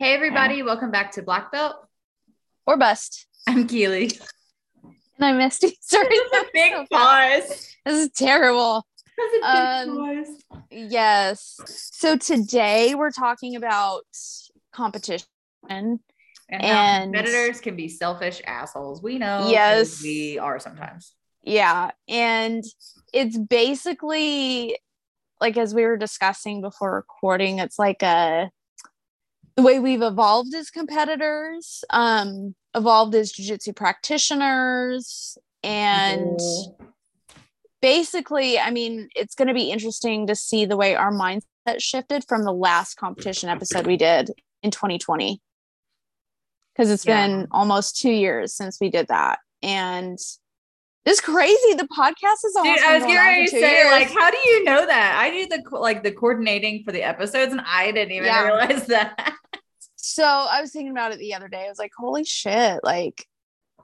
Hey, everybody, welcome back to Black Belt. Or bust. I'm Keely. And I missed you. Sorry. a big pause. This is terrible. That's a big Um, pause. Yes. So today we're talking about competition. And, and- competitors can be selfish assholes. We know. Yes. We are sometimes. Yeah. And it's basically like as we were discussing before recording, it's like a the way we've evolved as competitors, um, evolved as jujitsu practitioners, and People- basically, I mean, it's going to be interesting to see the way our mindset shifted from the last competition episode we did in 2020. Because it's Yeah. been almost two years since we did that. And it's crazy. The podcast is Dude, almost I was going to say, years. like, how do you know that? I do the like the coordinating for the episodes, and I didn't even Yeah. realize that. so I was thinking about it the other day. I was like, holy shit, like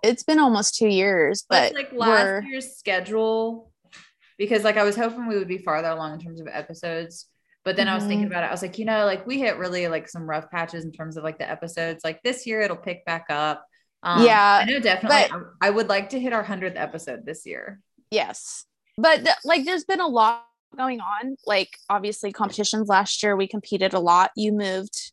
it's been almost two years, But but like last we're year's schedule, because like I was hoping we would be farther along in terms of episodes. But then I was thinking Mhm. about it. I was like, you know, like we hit really like some rough patches in terms of like the episodes. Like this year, it'll pick back up. Um, Yeah, I know definitely. I, I would like to hit our hundredth episode this year. yes. But th- like there's been a lot going on. Like obviously competitions last year we competed a lot. You moved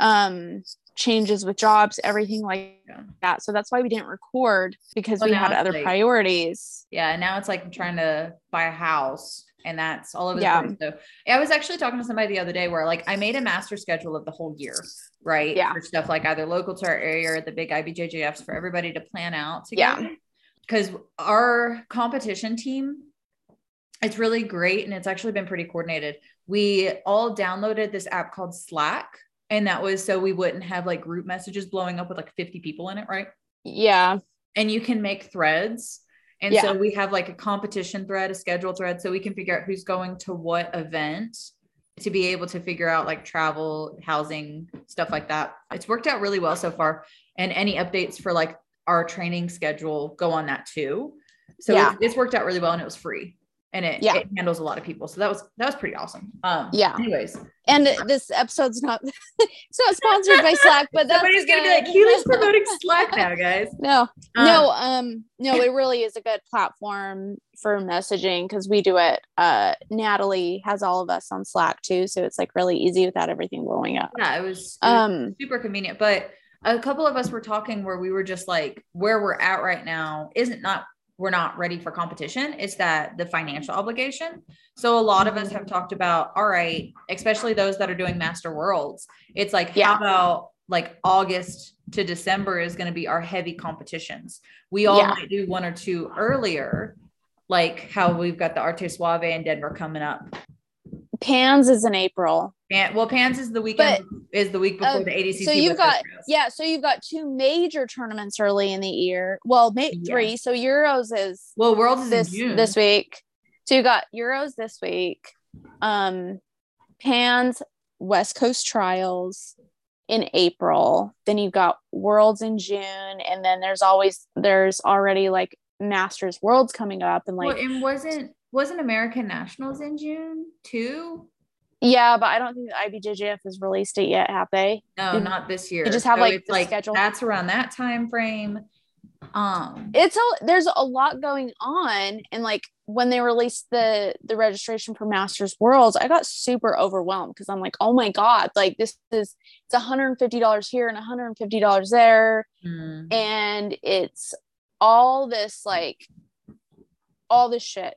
um changes with jobs, everything like Yeah. that. So that's why we didn't record because Well, we had other like- priorities. Yeah, now it's like I'm trying to buy a house, and that's all over the Yeah. place. So I was actually talking to somebody the other day where like I made a master schedule of the whole year, right? Yeah. For stuff like either local to our area or the big IBJJFs for everybody to plan out together. Yeah. Because our competition team, it's really great and it's actually been pretty coordinated. We all downloaded this app called Slack. And that was so we wouldn't have like group messages blowing up with like 50 people in it, right? Yeah. and you can make threads. And Yeah. so we have like a competition thread, a schedule thread, so we can figure out who's going to what event to be able to figure out like travel, housing, stuff like that. It's worked out really well so far. And any updates for like our training schedule go on that too. So Yeah. it's, it's worked out really well and it was free and it, Yeah. it handles a lot of people. So that was that was pretty awesome. Um Yeah. anyways, And this episode's not it's not sponsored by Slack, but that's somebody's gonna be good. like, Keely's promoting Slack now, guys. No, Um, no, um, no, it really is a good platform for messaging because we do it. Uh, Natalie has all of us on Slack too, so it's like really easy without everything blowing up. yeah, it was, it was Um, super convenient. But a couple of us were talking where we were just like, where we're at right now isn't not we're not ready for competition. It's that the mm-hmm. financial obligation. So a lot of us have talked about, all right, especially those that are doing master worlds. It's like, Yeah. how about like August to December is going to be our heavy competitions. We all Yeah. might do one or two earlier, like how we've got the Arte Suave in Denver coming up. Pans is in April, Pan, well, Pans is the weekend is the week before uh, the ADCC. so you've got Fest. yeah, so you've got two major tournaments early in the year. Well, may- Yeah. three. So Euros is Well, Worlds is this this week. So you got Euros this week. Um, Pans West Coast Trials in April. Then you've got Worlds in June, and then there's always there's already like Masters Worlds coming up, and like well, and wasn't wasn't American Nationals in June too? yeah, but I don't think the IBJJF has released it yet, have they? No, Did- not this year. They just have, like, it's the schedule? That's around that time frame. Um, It's a there's a lot going on, and like when they released the the registration for Masters Worlds, I got super overwhelmed because I'm like, oh my god, like this is it's 150 dollars here and 150 dollars there. mm, and it's all this like all this shit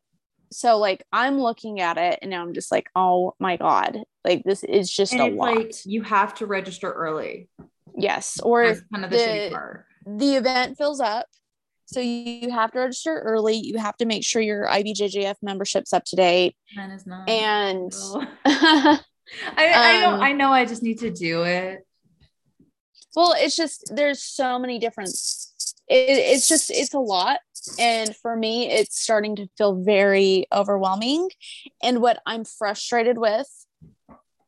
so like i'm looking at it and i'm just like oh my god like this is just and a lot like you have to register early. yes or That's kind of the, the- the event fills up so you have to register early you have to make sure your ibjjf membership's up to date Mine is not. and. I, I know. Um, I know. I just need to do it. well it's just there's so many different it, it's just it's a lot and for me it's starting to feel very overwhelming. And what i'm frustrated with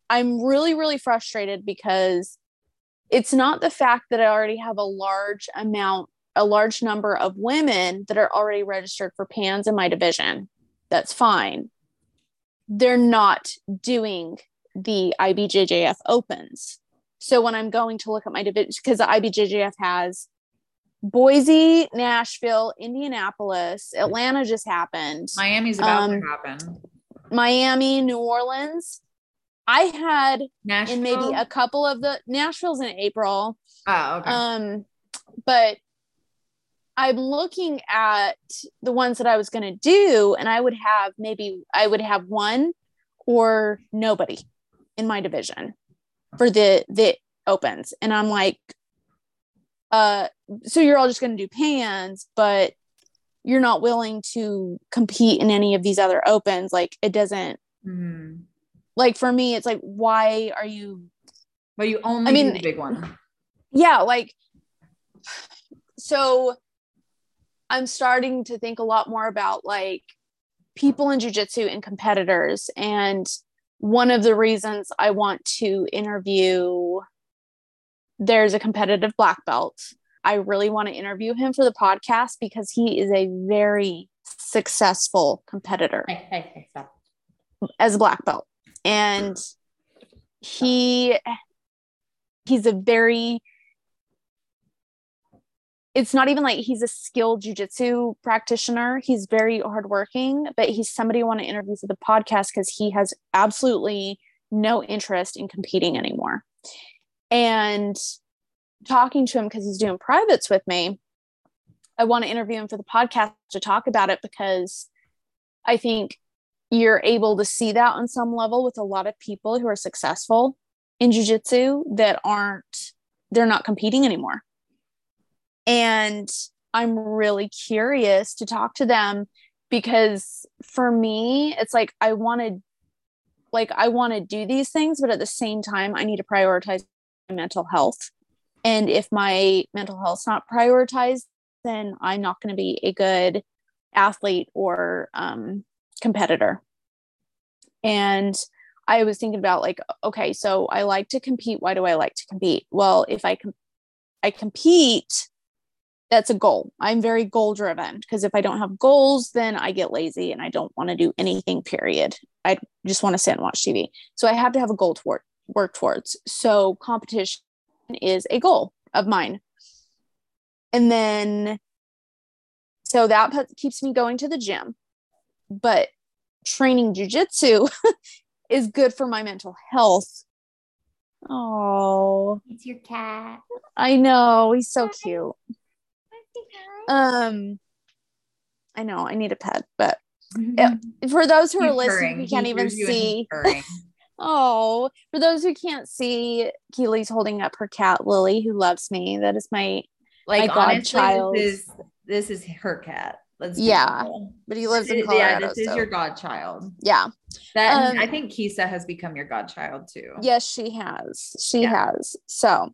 i'm really really frustrated because it's not the fact that i already have a large amount a large number of women that are already registered for pans in my division. That's fine. They're not doing the ibjjf opens. So when I'm going to look at my division, because the IBJJF has Boise, Nashville, Indianapolis, Atlanta just happened, Miami's about Um, to happen. Miami, New Orleans. I had Nashville. in maybe a couple of the Nashville's in April. oh, okay. Um, but I'm looking at the ones that I was going to do, and I would have maybe I would have one or nobody in my division for the the opens, and I'm like, uh, so you're all just going to do pans, but you're not willing to compete in any of these other opens. Like it doesn't Mhm. like for me, it's like why are you But you only I mean- the big one. yeah like so i'm starting to think a lot more about like people in jujitsu and competitors and one of the reasons i want to interview there's a competitive black belt i really want to interview him for the podcast because he is a very successful competitor hey, hey, as a black belt and he he's a very it's not even like he's a skilled jujitsu practitioner. He's very hardworking, but he's somebody I want to interview for the podcast because he has absolutely no interest in competing anymore. And talking to him because he's doing privates with me, I want to interview him for the podcast to talk about it because I think you're able to see that on some level with a lot of people who are successful in jujitsu that aren't they're not competing anymore. And I'm really curious to talk to them because for me, it's like I want to like I want to do these things, but at the same time, I need to prioritize my mental health. And if my mental health's not prioritized, then I'm not going to be a good athlete or um, competitor. And I was thinking about like, okay, so I like to compete. Why do I like to compete? Well, if I com- I compete, that's a goal. I'm very goal driven because if I don't have goals, then I get lazy and I don't want to do anything. Period. I just want to sit and watch TV. So I have to have a goal to work work towards. So competition is a goal of mine. And then, so that put, keeps me going to the gym. But training jujitsu is good for my mental health. Oh, It's your cat. I know. He's so cute. Um, I know I need a pet, but for those who are listening, purring. who can't even you he's see. Oh, for those who can't see, Keely's holding up her cat Lily, who loves me. That is my, Like My honestly, godchild. this is this is her cat. Let's Yeah. real. but he lives in Colorado. yeah, this is so- your godchild. yeah. That Um, I think Kisa has become your godchild too. Yes, she has. She Yeah. has. So,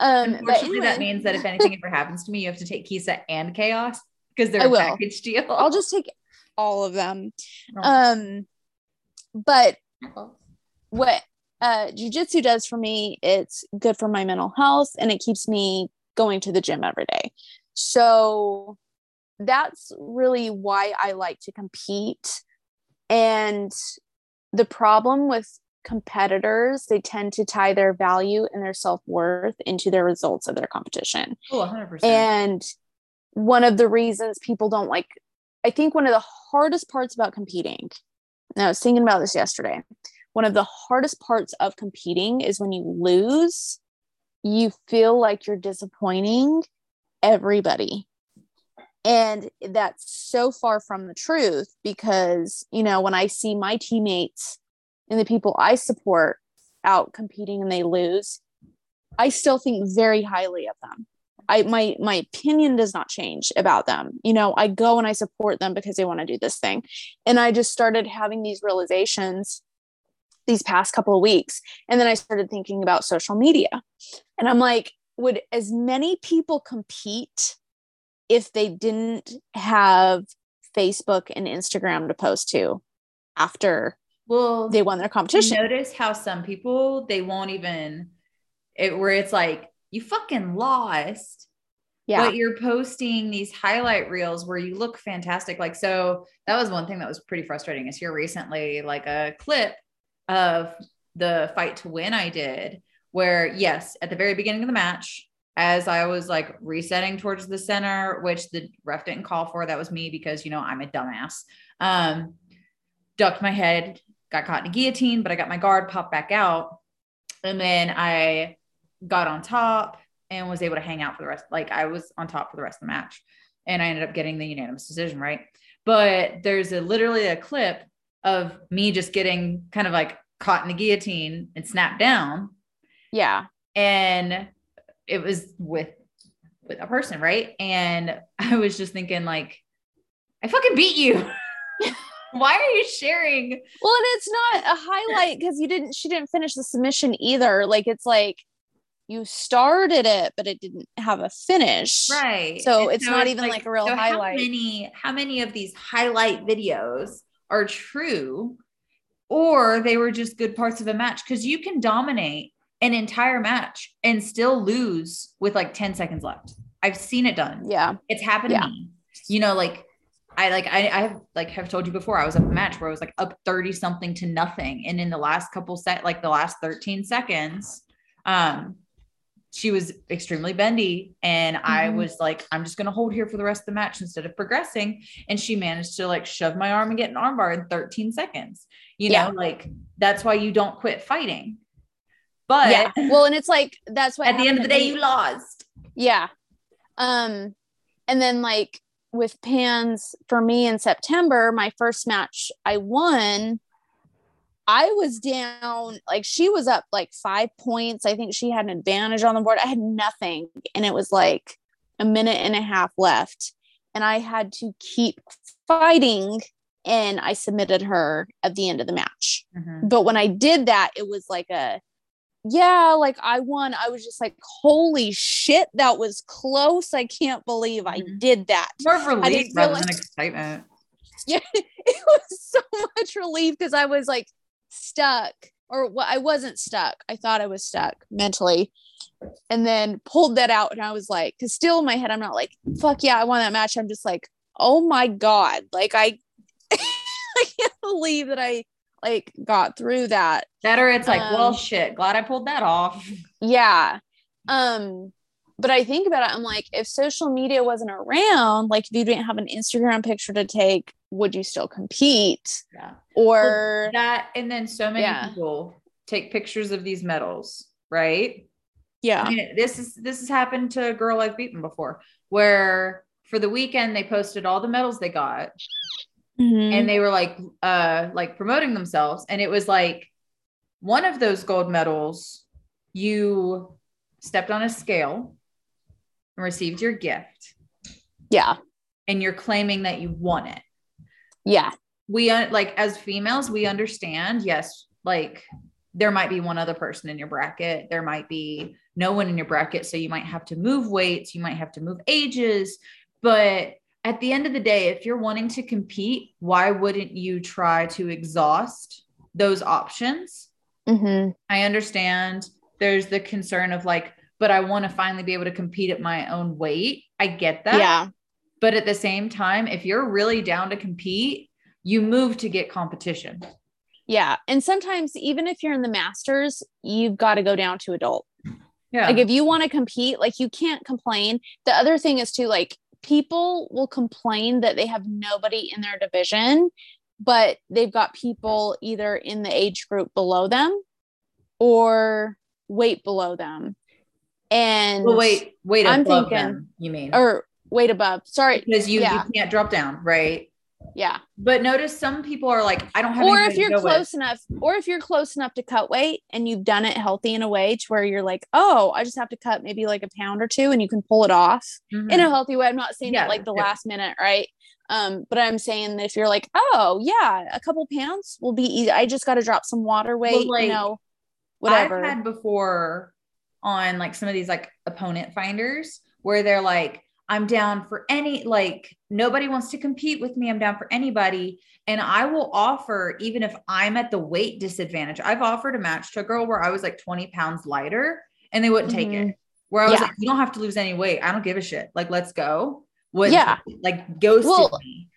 um, Unfortunately, that means that if anything ever happens to me, you have to take Kisa and Chaos because they're I a will. package deal. I'll just take all of them. Oh. Um, but what uh jujitsu does for me, it's good for my mental health and it keeps me going to the gym every day. So that's really why I like to compete. And the problem with competitors, they tend to tie their value and their self worth into their results of their competition. oh, 100%. And one of the reasons people don't like, I think one of the hardest parts about competing, and I was thinking about this yesterday. One of the hardest parts of competing is when you lose, you feel like you're disappointing everybody. And that's so far from the truth because, you know, when I see my teammates and the people I support out competing and they lose, I still think very highly of them. I my my opinion does not change about them. You know, I go and I support them because they want to do this thing. And I just started having these realizations these past couple of weeks. And then I started thinking about social media. And I'm like, would as many people compete if they didn't have Facebook and Instagram to post to after well, they won their competition? notice how some people they won't even it where it's like you fucking lost Yeah. but you're posting these highlight reels where you look fantastic like so that was one thing that was pretty frustrating is here recently like a clip of the fight to win i did where yes, at the very beginning of the match, as I was like resetting towards the center, which the ref didn't call for, that was me because you know I'm a dumbass. Um, ducked my head, got caught in a guillotine, but I got my guard popped back out, and then I got on top and was able to hang out for the rest. Like I was on top for the rest of the match, and I ended up getting the unanimous decision, right? But there's a literally a clip of me just getting kind of like caught in the guillotine and snapped down. Yeah. And it was with with a person, right? And I was just thinking like I fucking beat you. Why are you sharing? Well, and it's not a highlight because you didn't she didn't finish the submission either. Like it's like you started it, but it didn't have a finish. Right. So and it's so not it's even like, like, a real so highlight. How many, how many of these highlight videos are true or they were just good parts of a match? Because you can dominate an entire match and still lose with like 10 seconds left. I've seen it done. Yeah. It's happened yeah. to me. You know, like I like I, I have like have told you before, I was up a match where I was like up 30 something to nothing. And in the last couple set, like the last 13 seconds, um, she was extremely bendy and mm-hmm. i was like i'm just going to hold here for the rest of the match instead of progressing. And she managed to like shove my arm and get an armbar in 13 seconds. You yeah. know like that's why you don't quit fighting. But yeah well and it's like that's what at the end of the day you lost. Yeah. Um and then like with pans for me in september my first match i won I was down, like she was up like five points. I think she had an advantage on the board. I had nothing. And it was like a minute and a half left. And I had to keep fighting. And I submitted her at the end of the match. Mm-hmm. But when I did that, it was like a, yeah, like I won. I was just like, holy shit, that was close. I can't believe I mm-hmm. did that. More relief rather than excitement. Yeah, it was so much relief because I was like stuck or well, I wasn't stuck. I thought I was stuck mentally. And then pulled that out and I was like, cause still in my head, I'm not like, fuck yeah, I won that match. I'm just like, oh my God. Like I I can't believe that I like got through that. Better it's like, um, well shit, glad I pulled that off. Yeah. Um, but I think about it, I'm like, if social media wasn't around, like if you didn't have an Instagram picture to take, would you still compete? Yeah. Or well, that, and then so many yeah. people take pictures of these medals, right? Yeah. I mean, this is this has happened to a girl I've beaten before, where for the weekend they posted all the medals they got, mm-hmm. and they were like, uh, like promoting themselves, and it was like one of those gold medals, you stepped on a scale and received your gift. Yeah. And you're claiming that you won it. Yeah. We uh, like as females, we understand, yes, like there might be one other person in your bracket. There might be no one in your bracket. So you might have to move weights, you might have to move ages. But at the end of the day, if you're wanting to compete, why wouldn't you try to exhaust those options? Mm-hmm. I understand there's the concern of like, but I want to finally be able to compete at my own weight. I get that. Yeah. But at the same time, if you're really down to compete, you move to get competition. Yeah. And sometimes, even if you're in the masters, you've got to go down to adult. Yeah. Like if you want to compete, like you can't complain. The other thing is too, like people will complain that they have nobody in their division, but they've got people either in the age group below them or weight below them. And well, wait, wait, I'm thinking, them, you mean, or wait above. Sorry, because you, yeah. you can't drop down, right? Yeah. But notice some people are like, I don't have. Or if you're close with. enough, or if you're close enough to cut weight and you've done it healthy in a way to where you're like, oh, I just have to cut maybe like a pound or two, and you can pull it off mm-hmm. in a healthy way. I'm not saying yeah, like the yeah. last minute, right? Um, but I'm saying that if you're like, oh yeah, a couple pounds will be easy. I just got to drop some water weight, well, like, you know, whatever. I've had before on like some of these like opponent finders where they're like, I'm down for any, like, nobody wants to compete with me. I'm down for anybody. And I will offer, even if I'm at the weight disadvantage, I've offered a match to a girl where I was like 20 pounds lighter and they wouldn't mm-hmm. take it. Where I was yeah. like, you don't have to lose any weight. I don't give a shit. Like, let's go. What, yeah. Like, ghosted well, me.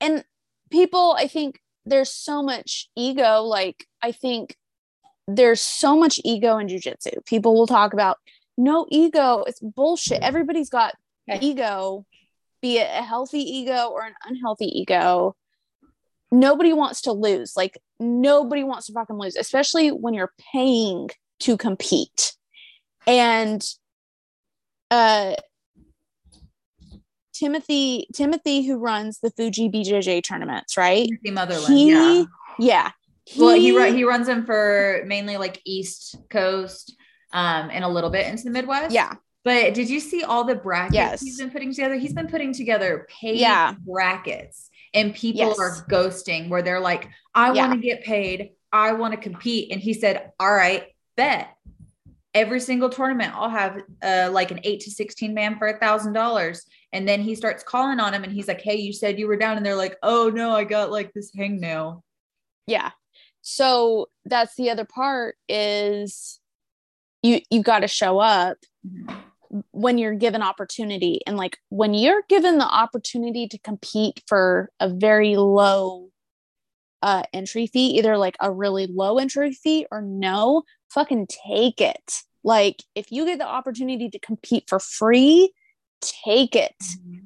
And people, I think there's so much ego. Like, I think there's so much ego in jujitsu. People will talk about no ego. It's bullshit. Everybody's got Okay. ego, be it a healthy ego or an unhealthy ego. Nobody wants to lose. Like nobody wants to fucking lose, especially when you're paying to compete. And uh Timothy Timothy who runs the Fuji BJJ tournaments, right? Timothy Motherland. He yeah. yeah. Well, he he runs them for mainly like East Coast, um, and a little bit into the Midwest. yeah. But did you see all the brackets Yes. he's been putting together? He's been putting together paid Yeah. brackets, and people Yes. are ghosting where they're like, "I Yeah. want to get paid. I want to compete." And he said, "All right, bet." Every single tournament, I'll have uh, like an eight to sixteen man for a thousand dollars, and then he starts calling on him, and he's like, "Hey, you said you were down," and they're like, "Oh no, I got like this hangnail." yeah so that's the other part is you you got to show up when you're given opportunity. And like when you're given the opportunity to compete for a very low uh entry fee either like a really low entry fee or no fucking take it. Like if you get the opportunity to compete for free take it.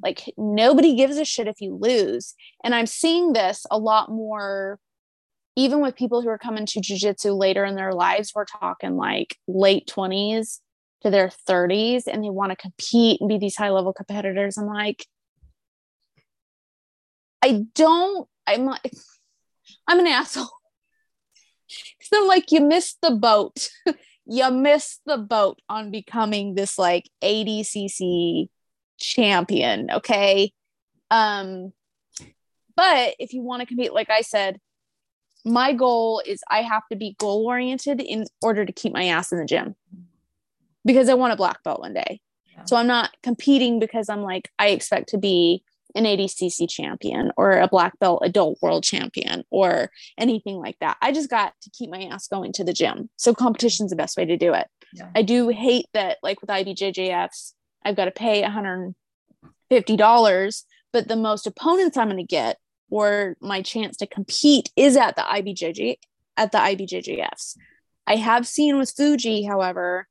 Like nobody gives a shit if you lose. And i'm seeing this a lot more even with people who are coming to jujitsu later in their lives we're talking like late 20s to their 30s and they want to compete and be these high level competitors. I'm like i don't i'm like i'm an asshole. I'm like you missed the boat. You missed the boat on becoming this like adcc champion okay? Um but if you want to compete like i said my goal is i have to be goal oriented in order to keep my ass in the gym because i want a black belt one day Yeah. so i'm not competing because i'm like i expect to be an adcc champion or a black belt adult world champion or anything like that i just got to keep my ass going to the gym so competition's is the best way to do it Yeah. i do hate that like with ibjjfs i've got to pay $150 but the most opponents i'm going to get or my chance to compete is at the ibjj at the ibjjfs i have seen with fuji however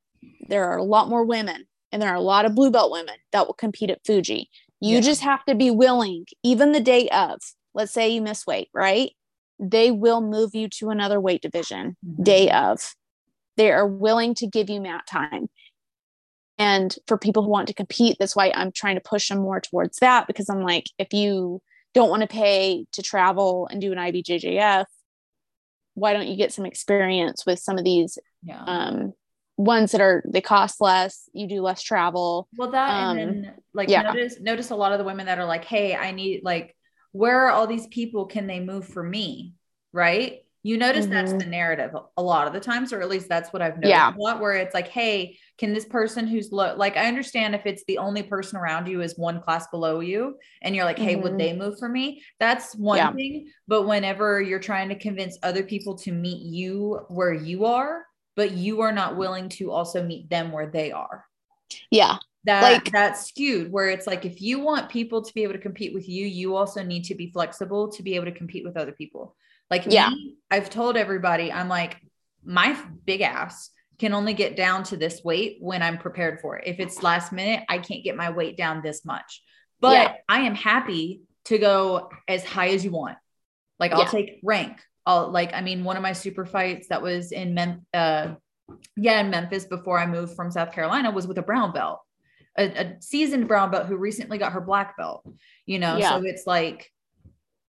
there are a lot more women and there are a lot of blue belt women that will compete at fuji. You Yeah. just have to be willing even the day of let's say you miss weight right? They will move you to another weight division Mhm. day of. They are willing to give you mat time. And for people who want to compete that's why i'm trying to push them more towards that because i'm like if you don't want to pay to travel and do an ibjjf why don't you get some experience with some of these Yeah. um ones that are they cost less you do less travel Well, that Um, and then like yeah. notice notice a lot of the women that are like, "Hey, I need like, where are all these people? Can they move for me?" Right? You notice that's Mhm. the narrative a lot of the times, or at least that's what I've noticed Yeah. a lot. Where it's like, "Hey, can this person who's low? Like, I understand if it's the only person around you is one class below you, and you're like, "Hey, would Mhm. they move for me?" That's one Yeah. thing. But whenever you're trying to convince other people to meet you where you are, but you are not willing to also meet them where they are yeah that Like- that's skewed where it's like if you want people to be able to compete with you you also need to be flexible to be able to compete with other people like Yeah. me i've told everybody i'm like my big ass can only get down to this weight when i'm prepared for it if it's last minute i can't get my weight down this much but Yeah. i am happy to go as high as you want like i'll Yeah. take rank i'll like i mean one of my super fights that was in Mem- uh yeah in memphis before i moved from south carolina was with a brown belt a, a seasoned brown belt who recently got her black belt, you know? Yeah. So it's like,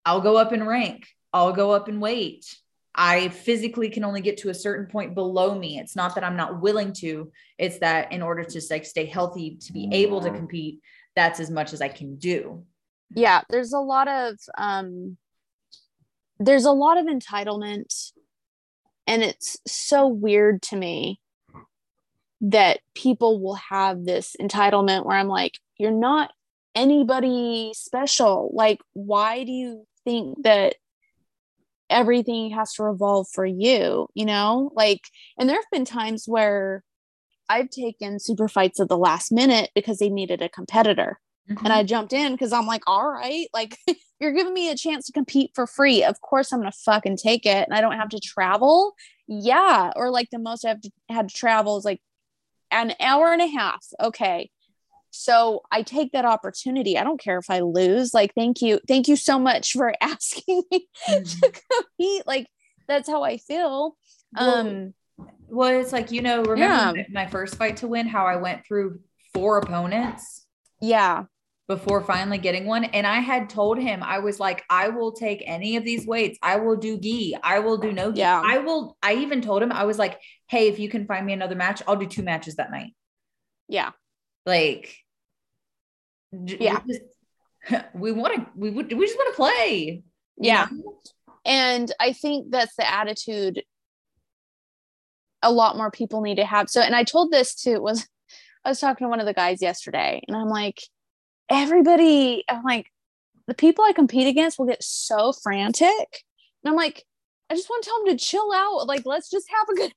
I'll go up in rank, I'll go up and wait. I physically can only get to a certain point below me. It's not that I'm not willing to, it's that in order to like stay healthy, to be able to compete, that's as much as I can do. yeah there's a lot of um there's a lot of entitlement and it's so weird to me that people will have this entitlement where i'm like you're not anybody special like why do you think that everything has to revolve for you you know? Like and there have been times where i've taken super fights at the last minute because they needed a competitor. And mm-hmm. I jumped in because I'm like, all right, like you're giving me a chance to compete for free. Of course, I'm gonna fucking take it, and I don't have to travel. Yeah or like the most i've had to travel is like an hour and a half. Okay so i take that opportunity i don't care if i lose like thank you thank you so much for asking me mm-hmm. to compete like that's how i feel well, um well it's like you know remember yeah. my first fight to win how i went through four opponents yeah before finally getting one. And I had told him, I was like, I will take any of these weights. I will do gi. I will do no gi. Yeah. I will. I even told him, I was like, hey, if you can find me another match, I'll do two matches that night. Yeah. Like, yeah. We, just, we want to, we would, we just want to play. Yeah. Know? And I think that's the attitude a lot more people need to have. So, and I told this to, was, I was talking to one of the guys yesterday and I'm like, everybody, I'm like, the people I compete against will get so frantic. And I'm like, I just want to tell them to chill out. Like, let's just have a good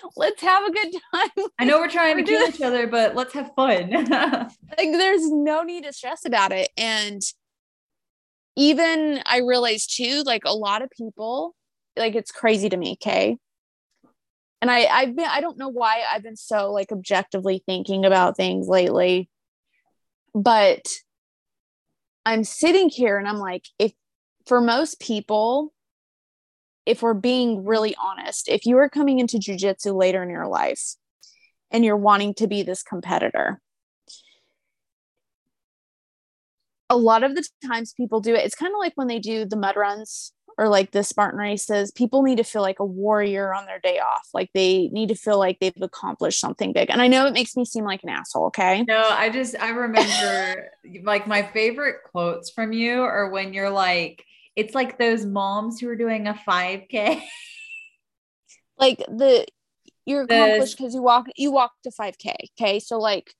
let's have a good time. I know we're trying we're to kill each other, but let's have fun. like there's no need to stress about it. And even I realized too, like a lot of people, like it's crazy to me, okay? And I, I've been I don't know why I've been so like objectively thinking about things lately but I'm sitting here and I'm like, if for most people, if we're being really honest, if you are coming into jujitsu later in your life and you're wanting to be this competitor, a lot of the times people do it. It's kind of like when they do the mud runs or like the Spartan races, people need to feel like a warrior on their day off. Like they need to feel like they've accomplished something big. And I know it makes me seem like an asshole. Okay. No, I just, I remember like my favorite quotes from you are when you're like, it's like those moms who are doing a 5K. like the, you're accomplished because you walk, you walk to 5K. Okay. So like,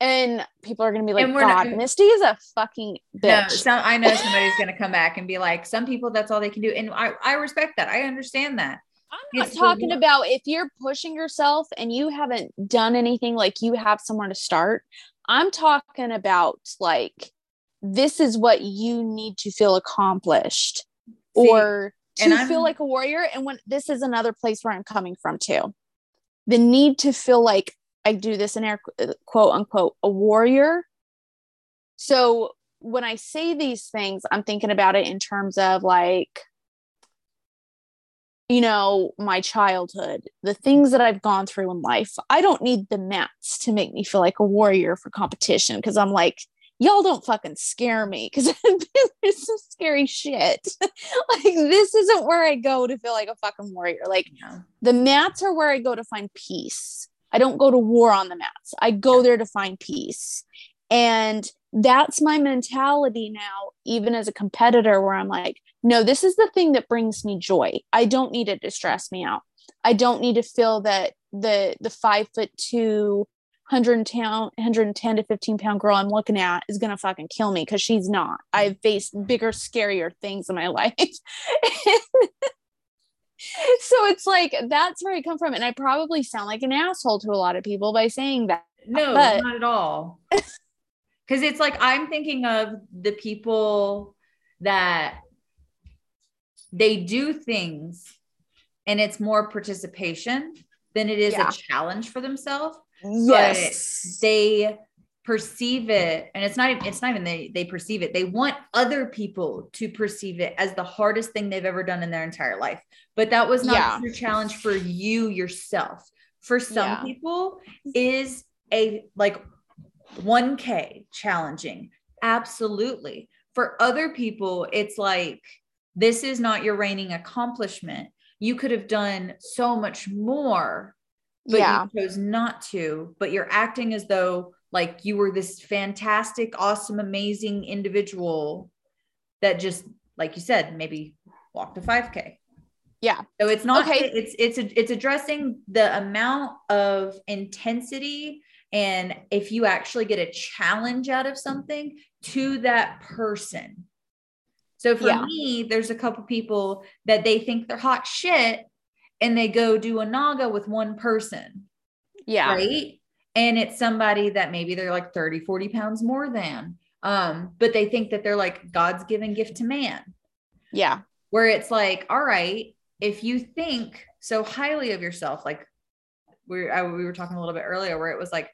and people are going to be like, God, not, Misty is a fucking bitch. No, some, I know somebody's going to come back and be like, some people, that's all they can do. And I, I respect that. I understand that. I'm not it's talking cool. about if you're pushing yourself and you haven't done anything, like you have somewhere to start. I'm talking about like, this is what you need to feel accomplished See, or to feel like a warrior. And when this is another place where I'm coming from too. The need to feel like I do this in air uh, quote unquote a warrior. So when I say these things, I'm thinking about it in terms of like, you know, my childhood, the things that I've gone through in life. I don't need the mats to make me feel like a warrior for competition because I'm like, y'all don't fucking scare me because there's some scary shit. like this isn't where I go to feel like a fucking warrior. Like yeah. the mats are where I go to find peace. I don't go to war on the mats. I go there to find peace. And that's my mentality now, even as a competitor, where I'm like, no, this is the thing that brings me joy. I don't need it to stress me out. I don't need to feel that the the five foot two, 110, 110 to 15 pound girl I'm looking at is gonna fucking kill me because she's not. I've faced bigger, scarier things in my life. so it's like that's where I come from. And I probably sound like an asshole to a lot of people by saying that. No, but- not at all. Because it's like I'm thinking of the people that they do things and it's more participation than it is yeah. a challenge for themselves. Yes. They perceive it and it's not even it's not even they they perceive it they want other people to perceive it as the hardest thing they've ever done in their entire life but that was not yeah. a challenge for you yourself for some yeah. people is a like 1k challenging absolutely for other people it's like this is not your reigning accomplishment you could have done so much more but yeah. you chose not to but you're acting as though like you were this fantastic awesome amazing individual that just like you said maybe walked a 5k yeah so it's not okay it's it's it's addressing the amount of intensity and if you actually get a challenge out of something to that person so for yeah. me there's a couple people that they think they're hot shit and they go do a naga with one person yeah. right? And it's somebody that maybe they're like 30 40 pounds more than um but they think that they're like god's given gift to man. Yeah. Where it's like all right if you think so highly of yourself, like we I, we were talking a little bit earlier, where it was like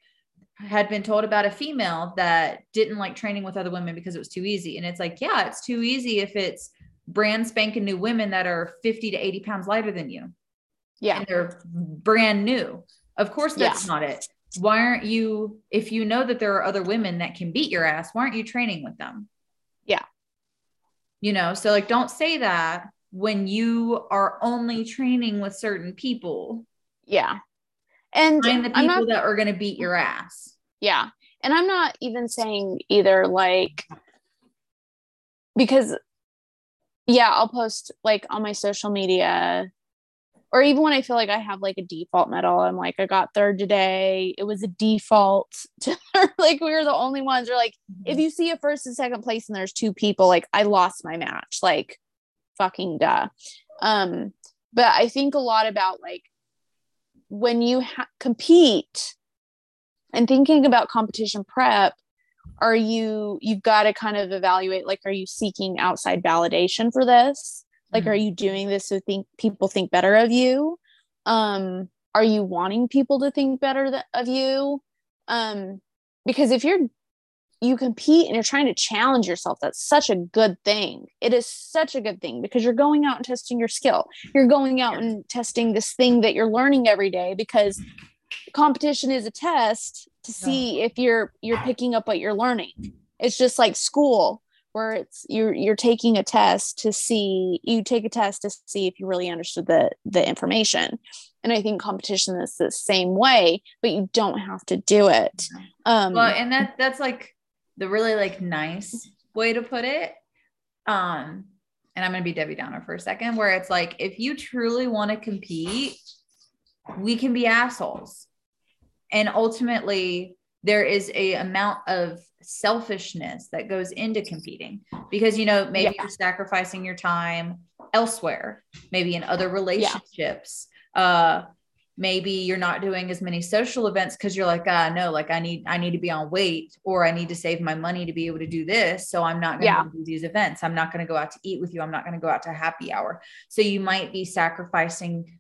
had been told about a female that didn't like training with other women because it was too easy, and it's like, yeah, it's too easy if it's brand spanking new women that are 50 to 80 pounds lighter than you. Yeah. And they're brand new. Of course, that's yeah. not it. Why aren't you, if you know that there are other women that can beat your ass, why aren't you training with them? Yeah. You know, so like don't say that when you are only training with certain people. Yeah. And find the people not, that are going to beat your ass. Yeah. And I'm not even saying either like, because yeah, I'll post like on my social media or even when I feel like I have like a default medal, I'm like, I got third today. It was a default. To, like we were the only ones. Or like, mm-hmm. if you see a first and second place and there's two people, like I lost my match. Like, fucking duh. Um, but I think a lot about like when you ha- compete and thinking about competition prep, are you you've got to kind of evaluate like, are you seeking outside validation for this? Like mm-hmm. are you doing this so think people think better of you? Um are you wanting people to think better th- of you? Um because if you're you compete and you're trying to challenge yourself that's such a good thing. It is such a good thing because you're going out and testing your skill. You're going out and testing this thing that you're learning every day because competition is a test to see if you're you're picking up what you're learning. It's just like school where it's you're you're taking a test to see you take a test to see if you really understood the the information. And i think competition is the same way but you don't have to do it. Um well and that that's like the really like nice way to put it um and i'm going to be debbie downer for a second where it's like if you truly want to compete we can be assholes. And ultimately there is a amount of selfishness that goes into competing because you know maybe yeah. you're sacrificing your time elsewhere maybe in other relationships yeah. uh maybe you're not doing as many social events because you're like ah no like i need i need to be on weight or i need to save my money to be able to do this so i'm not going to yeah. do these events i'm not going to go out to eat with you i'm not going to go out to happy hour so you might be sacrificing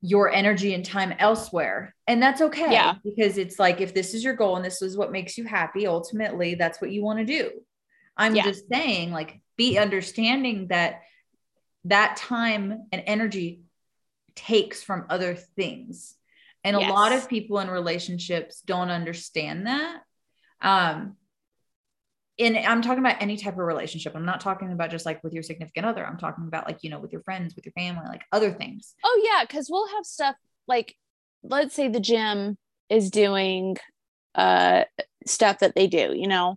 your energy and time elsewhere. And that's okay. Yeah. Because it's like, if this is your goal and this is what makes you happy, ultimately, that's what you want to do. I'm yeah. just saying, like, be understanding that that time and energy takes from other things. And yes. a lot of people in relationships don't understand that. Um, and I'm talking about any type of relationship. I'm not talking about just like with your significant other. I'm talking about like, you know, with your friends, with your family, like other things. Oh, yeah. Cause we'll have stuff like, let's say the gym is doing uh, stuff that they do, you know.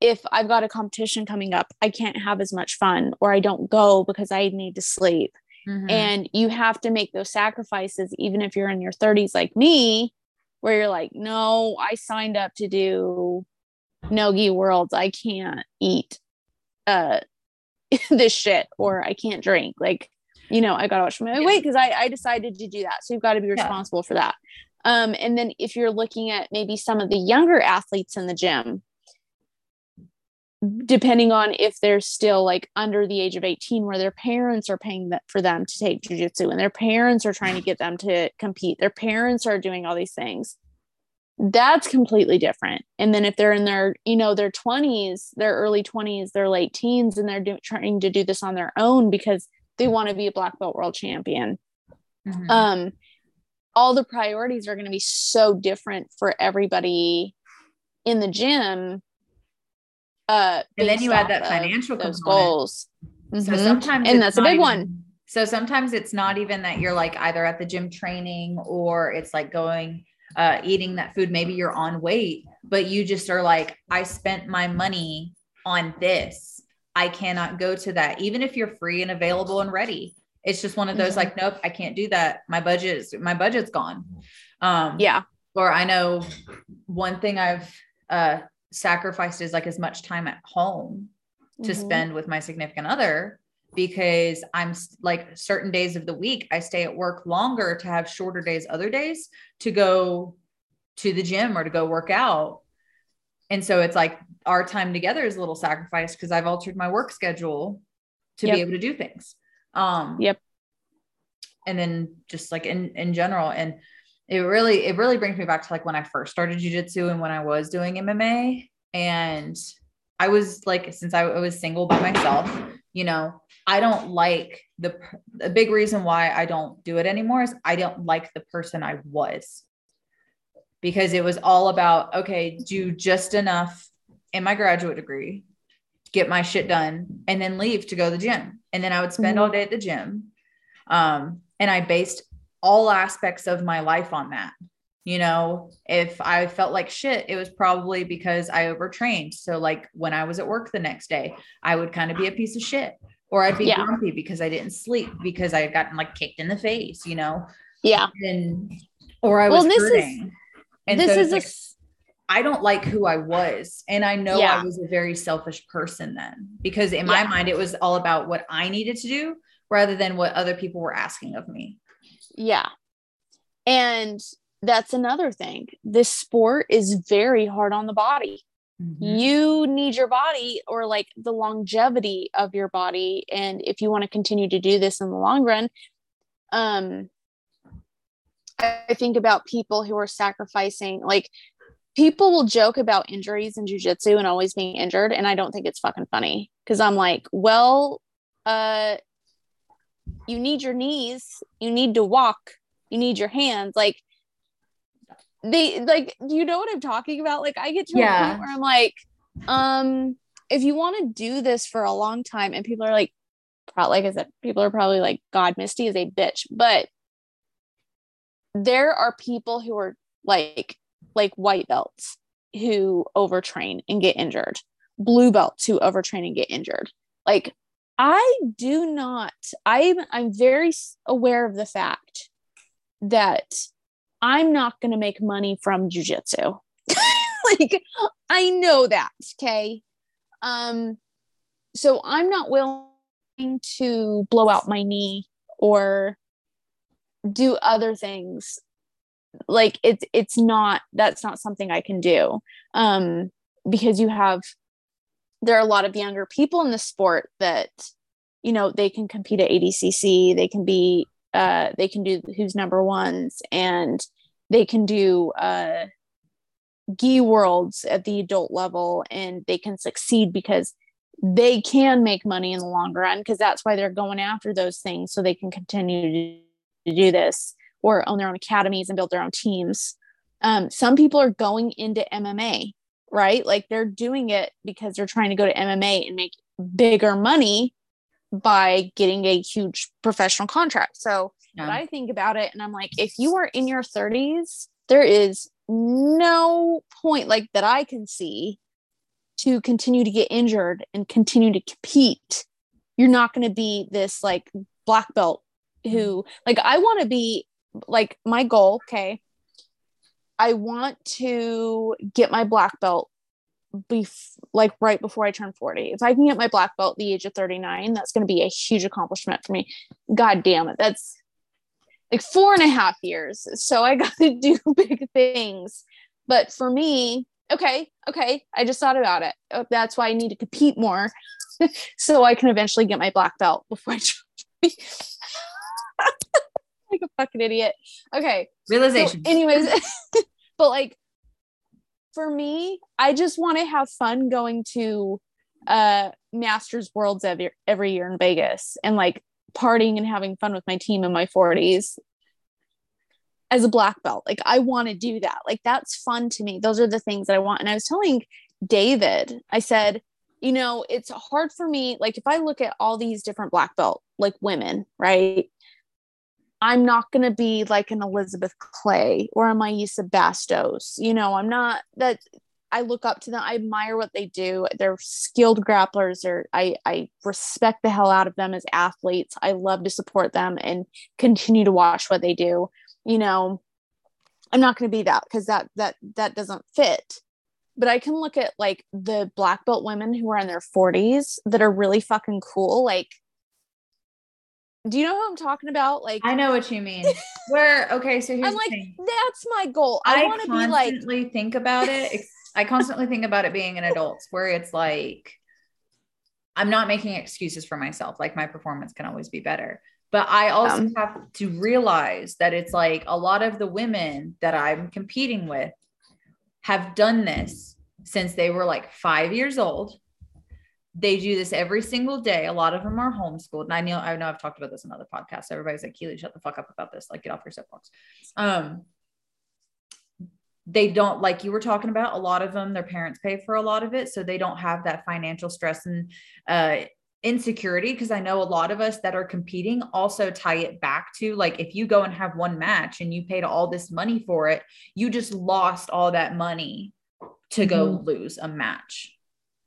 If I've got a competition coming up, I can't have as much fun or I don't go because I need to sleep. Mm-hmm. And you have to make those sacrifices, even if you're in your 30s like me, where you're like, no, I signed up to do Nogi worlds, I can't eat uh this shit or I can't drink. Like, you know, I gotta watch my weight because I, I decided to do that. So you've got to be responsible yeah. for that. Um, and then if you're looking at maybe some of the younger athletes in the gym, depending on if they're still like under the age of 18 where their parents are paying that for them to take jujitsu and their parents are trying to get them to compete their parents are doing all these things that's completely different. And then if they're in their you know their 20s their early 20s their late teens and they're do, trying to do this on their own because they want to be a black belt world champion. Mm-hmm. um all the priorities are going to be so different for everybody in the gym uh and then you add that financial those goals. Mm-hmm. so sometimes and that's a big even, one. so sometimes it's not even that you're like either at the gym training or it's like going uh, eating that food. Maybe you're on weight, but you just are like, I spent my money on this. I cannot go to that, even if you're free and available and ready. It's just one of those mm-hmm. like, nope, I can't do that. My budget is my budget's gone. Um, yeah. Or I know one thing I've uh, sacrificed is like as much time at home to mm-hmm. spend with my significant other because I'm like certain days of the week, I stay at work longer to have shorter days, other days to go to the gym or to go work out. And so it's like our time together is a little sacrifice because I've altered my work schedule to yep. be able to do things. Um, Yep. And then just like in in general, and it really it really brings me back to like when I first started jujitsu and when I was doing MMA, and I was like since I was single by myself, you know, I don't like the the big reason why I don't do it anymore is I don't like the person I was because it was all about okay, do just enough in my graduate degree, get my shit done, and then leave to go to the gym. And then I would spend Mhm. all day at the gym. Um, and I based all aspects of my life on that. You know, if I felt like shit, it was probably because I overtrained. So, like when I was at work the next day, I would kind of be a piece of shit, or I'd be Yeah. grumpy because I didn't sleep because I had gotten like kicked in the face, you know, Yeah. and or I Well, was this is- hurting. and this so is like, I don't like who I was. And I know Yeah. I was a very selfish person then because in my Yeah. mind, it was all about what I needed to do rather than what other people were asking of me. Yeah. And that's another thing. This sport is very hard on the body. Mm-hmm. You need your body or like the longevity of your body. And if you want to continue to do this in the long run, um, I think about people who are sacrificing, like, people will joke about injuries in jujitsu and always being injured. And I don't think it's fucking funny because I'm like, well, uh, you need your knees, you need to walk, you need your hands. Like, they like, you know what I'm talking about? Like, I get to a point where I'm like, um, if you want to do this for a long time, and people are like, pro- like I said, people are probably like, God, Misty is a bitch, but there are people who are like like white belts who overtrain and get injured blue belts who overtrain and get injured like i do not i'm i'm very aware of the fact that i'm not going to make money from jujitsu. Like i know that okay? Um so i'm not willing to blow out my knee or do other things. Like it's it's not that's not something i can do. Um because you have there are a lot of younger people in the sport that you know they can compete at adcc they can be uh they can do who's number ones and they can do uh gi worlds at the adult level and they can succeed because they can make money in the long run because that's why they're going after those things so they can continue to do this or own their own academies and build their own teams. Um, some people are going into MMA, right? Like they're doing it because they're trying to go to MMA and make bigger money by getting a huge professional contract. So, Yeah. but I think about it and I'm like, if you are in your 30s, there is no point like that I can see to continue to get injured and continue to compete. You're not going to be this like black belt who mm-hmm. like I want to be like my goal, okay. I want to get my black belt bef- like right before I turn 40. If I can get my black belt at the age of 39, that's going to be a huge accomplishment for me. God damn it. That's like four and a half years. So I got to do big things. But for me, okay, okay, I just thought about it. Oh, That's why I need to compete more so I can eventually get my black belt before I turn 40. like a fucking idiot. Okay. So Realization. anyways, but like for me, I just want to have fun going to uh Masters Worlds every every year in Vegas and like partying and having fun with my team in my 40s as a black belt. Like I want to do that. Like that's fun to me. Those are the things that I want. And I was telling David, I said, you know, it's hard for me like if I look at all these different black belt like women, right? I'm not going to be like an Elisabeth Clay or a Mayssa Bastos. You know, I'm not that I look up to them. I admire what they do. They're skilled grapplers or I, I respect the hell out of them as athletes. I love to support them and continue to watch what they do. You know, I'm not going to be that because that, that, that doesn't fit. But I can look at like the black belt women who are in their 40s that are really fucking cool. Like, do you know who I'm talking about? Like, I know what you mean. Where okay, so here's I'm like, that's my goal. I, I, want to be like, constantly think about it. I constantly think about it being an adult, where it's like I'm not making excuses for myself. Like my performance can always be better. But I also um, have to realize that it's like a lot of the women that I'm competing with have done this since they were like five years old. They do this every single day. A lot of them are homeschooled. And I know I know I've talked about this in other podcasts. Everybody's like, Keely, shut the fuck up about this. Like, get off your soapbox. Um, they don't like you were talking about a lot of them their parents pay for a lot of it so they don't have that financial stress and uh, insecurity because i know a lot of us that are competing also tie it back to like if you go and have one match and you paid all this money for it you just lost all that money to go mm-hmm. lose a match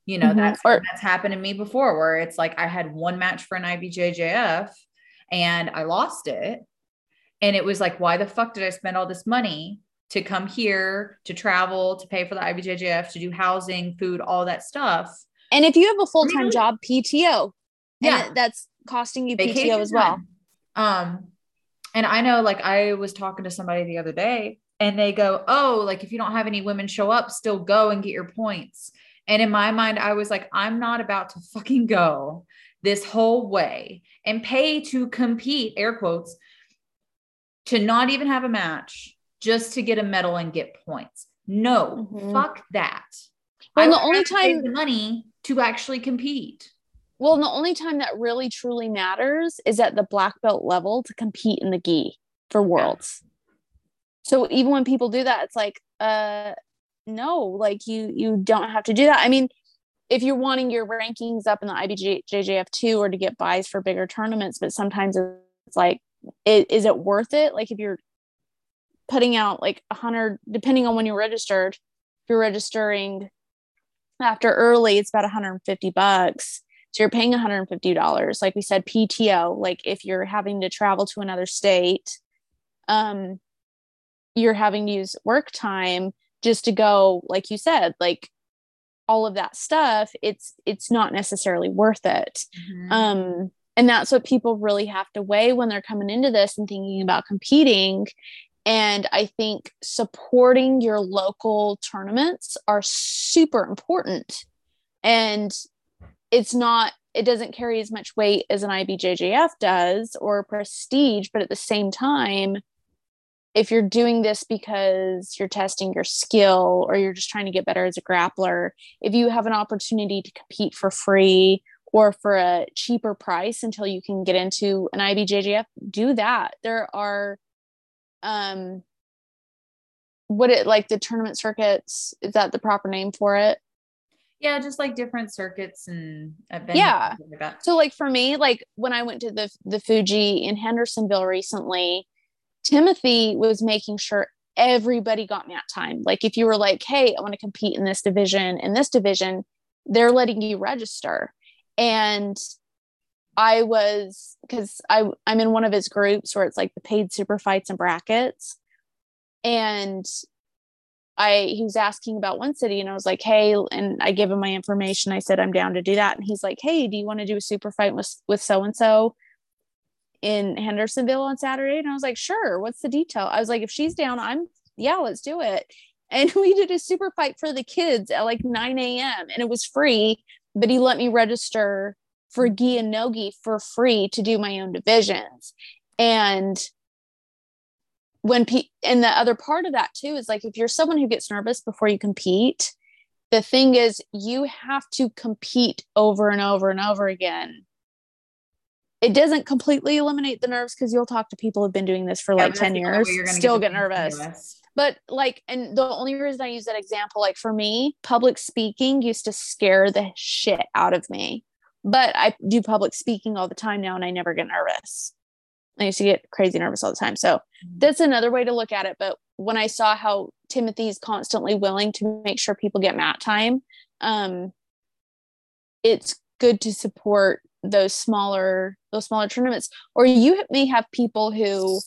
you know mm-hmm. that's or- that's happened to me before where it's like i had one match for an ibjjf and i lost it and it was like why the fuck did i spend all this money to come here, to travel, to pay for the IBJJF, to do housing, food, all that stuff. And if you have a full time really? job, PTO, yeah, that's costing you Vacation PTO as well. Um, and I know, like, I was talking to somebody the other day, and they go, "Oh, like if you don't have any women show up, still go and get your points." And in my mind, I was like, "I'm not about to fucking go this whole way and pay to compete." Air quotes to not even have a match just to get a medal and get points. No, mm-hmm. fuck that. Well, the only time the money to actually compete. Well, the only time that really truly matters is at the black belt level to compete in the gi for worlds. Yeah. So even when people do that, it's like, uh, no, like you you don't have to do that. I mean, if you're wanting your rankings up in the IBJJF two or to get buys for bigger tournaments, but sometimes it's like, it, is it worth it? Like if you're putting out like a hundred, depending on when you're registered. If you're registering after early, it's about 150 bucks. So you're paying $150. Like we said, PTO, like if you're having to travel to another state, um, you're having to use work time just to go, like you said, like all of that stuff, it's it's not necessarily worth it. Mm-hmm. Um, and that's what people really have to weigh when they're coming into this and thinking about competing and I think supporting your local tournaments are super important. And it's not, it doesn't carry as much weight as an IBJJF does or prestige, but at the same time, if you're doing this because you're testing your skill or you're just trying to get better as a grappler, if you have an opportunity to compete for free or for a cheaper price until you can get into an IBJJF, do that. There are um what it like the tournament circuits is that the proper name for it? Yeah just like different circuits and events. Yeah. Like so like for me like when i went to the the fuji in hendersonville recently timothy was making sure everybody got mat time. Like if you were like hey i want to compete in this division in this division they're letting you register. And I was because I I'm in one of his groups where it's like the paid super fights and brackets, and I he was asking about one city and I was like, hey, and I gave him my information. I said I'm down to do that, and he's like, hey, do you want to do a super fight with with so and so in Hendersonville on Saturday? And I was like, sure. What's the detail? I was like, if she's down, I'm yeah, let's do it. And we did a super fight for the kids at like 9 a.m. and it was free, but he let me register for gi and nogi for free to do my own divisions and when pe- and the other part of that too is like if you're someone who gets nervous before you compete the thing is you have to compete over and over and over again it doesn't completely eliminate the nerves because you'll talk to people who've been doing this for yeah, like 10 years still get, get nervous nervous but like and the only reason i use that example like for me public speaking used to scare the shit out of me but I do public speaking all the time now and I never get nervous. I used to get crazy nervous all the time. So mm-hmm. that's another way to look at it. But when I saw how Timothy's constantly willing to make sure people get mat time, um, it's good to support those smaller those smaller tournaments. Or you may have people who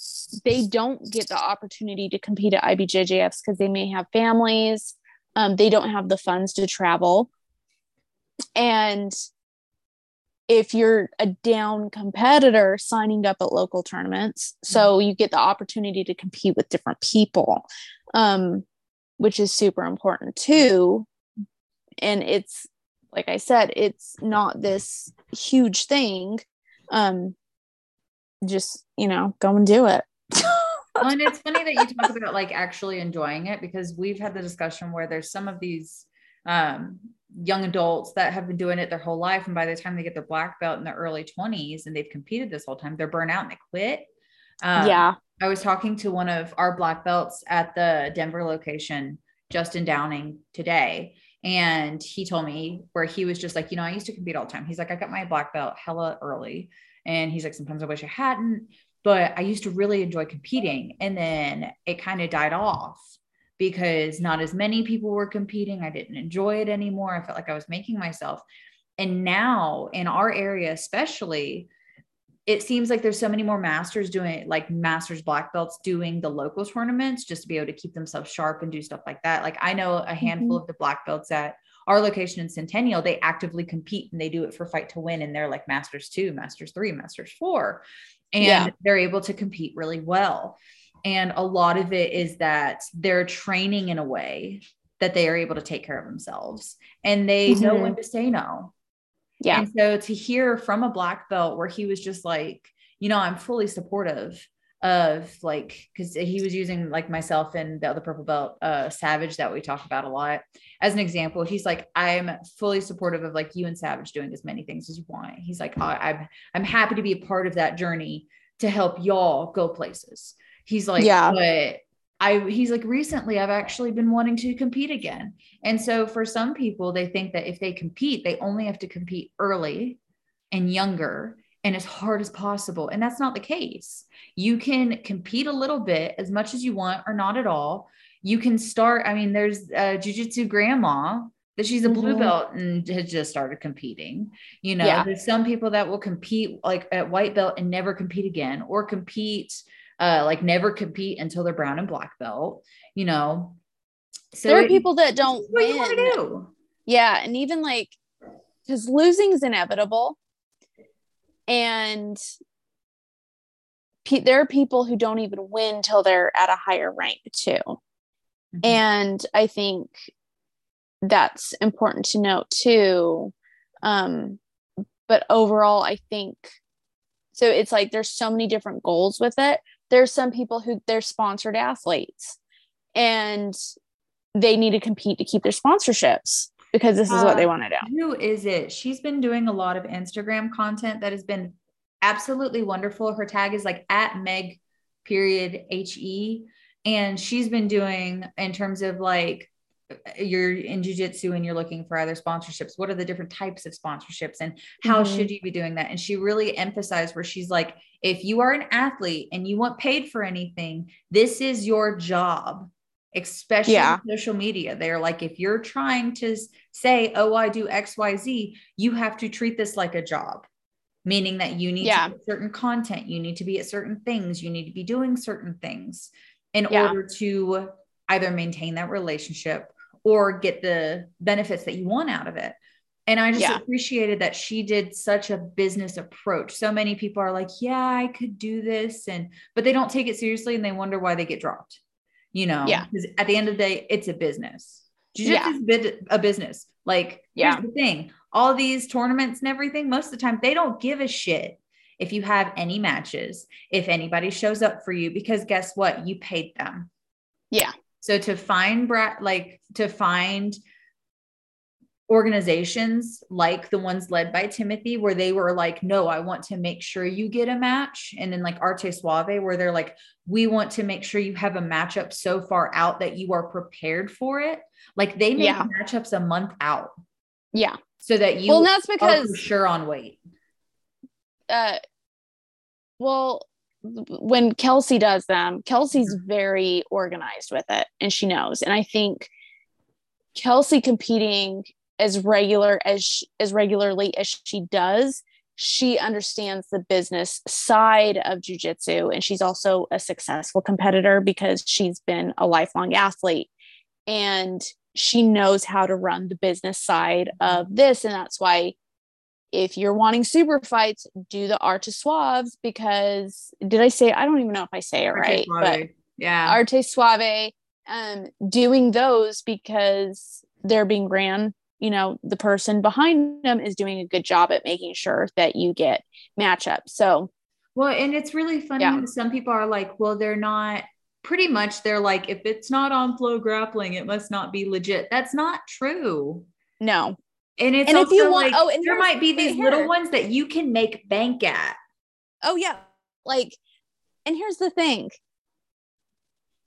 they don't get the opportunity to compete at ibjjfs because they may have families um, they don't have the funds to travel. And if you're a down competitor signing up at local tournaments so mm-hmm. you get the opportunity to compete with different people um, which is super important too. And it's like I said, it's not this huge thing. Um, just you know, go and do it. well, and it's funny that you talk about like actually enjoying it because we've had the discussion where there's some of these um, young adults that have been doing it their whole life, and by the time they get their black belt in their early 20s and they've competed this whole time, they're burnt out and they quit. Um, yeah. I was talking to one of our black belts at the Denver location, Justin Downing, today. And he told me where he was just like, you know, I used to compete all the time. He's like, I got my black belt hella early. And he's like, sometimes I wish I hadn't, but I used to really enjoy competing. And then it kind of died off because not as many people were competing. I didn't enjoy it anymore. I felt like I was making myself. And now in our area, especially, it seems like there's so many more masters doing like masters black belts doing the local tournaments just to be able to keep themselves sharp and do stuff like that. Like I know a handful mm-hmm. of the black belts at our location in Centennial, they actively compete and they do it for fight to win. And they're like masters two, masters three, masters four. And yeah. they're able to compete really well. And a lot of it is that they're training in a way that they are able to take care of themselves and they mm-hmm. know when to say no. Yeah. And so to hear from a black belt where he was just like, you know, I'm fully supportive of like because he was using like myself and the other purple belt uh savage that we talk about a lot as an example he's like i'm fully supportive of like you and savage doing as many things as you want. He's like i'm i'm happy to be a part of that journey to help y'all go places. He's like yeah. But I he's like recently I've actually been wanting to compete again. And so for some people they think that if they compete they only have to compete early and younger and as hard as possible and that's not the case. You can compete a little bit as much as you want or not at all. You can start I mean there's a jiu-jitsu grandma that she's a blue mm-hmm. belt and has just started competing. You know, yeah. there's some people that will compete like at white belt and never compete again or compete uh, like never compete until they're brown and black belt, you know. So there are people that don't what win. You do. Yeah, and even like because losing is inevitable, and pe- there are people who don't even win till they're at a higher rank too. Mm-hmm. And I think that's important to note too. Um, but overall, I think so. It's like there's so many different goals with it there's some people who they're sponsored athletes and they need to compete to keep their sponsorships because this is uh, what they uh, want to do. Who is it? She's been doing a lot of Instagram content that has been absolutely wonderful. Her tag is like at Meg period he and she's been doing in terms of like you're in jiu-jitsu and you're looking for other sponsorships what are the different types of sponsorships and how mm-hmm. should you be doing that and she really emphasized where she's like if you are an athlete and you want paid for anything this is your job especially yeah. social media they're like if you're trying to say oh i do xyz you have to treat this like a job meaning that you need yeah. to certain content you need to be at certain things you need to be doing certain things in yeah. order to either maintain that relationship or get the benefits that you want out of it. And I just yeah. appreciated that she did such a business approach. So many people are like, yeah, I could do this. And, but they don't take it seriously and they wonder why they get dropped, you know? Yeah. Because at the end of the day, it's a business. Jiu-jitsu yeah. is a business. Like, yeah. here's the thing all these tournaments and everything, most of the time, they don't give a shit if you have any matches, if anybody shows up for you, because guess what? You paid them. Yeah. So to find like to find organizations like the ones led by Timothy, where they were like, no, I want to make sure you get a match. And then like Arte Suave, where they're like, we want to make sure you have a matchup so far out that you are prepared for it. Like they make yeah. matchups a month out. Yeah. So that you well, that's because sure on weight. Uh well, when Kelsey does them, Kelsey's mm-hmm. very organized with it and she knows. And I think Kelsey competing as regular as she, as regularly as she does, she understands the business side of jujitsu and she's also a successful competitor because she's been a lifelong athlete and she knows how to run the business side of this and that's why if you're wanting super fights, do the Arte Suaves because did I say I don't even know if I say it Arte right, Suave. but yeah, Arte Suave, um, doing those because they're being ran you know the person behind them is doing a good job at making sure that you get matchups so well and it's really funny yeah. some people are like well they're not pretty much they're like if it's not on FloGrappling it must not be legit that's not true no and it's and if you want like, oh and there might be these little ones that you can make bank at oh yeah like and here's the thing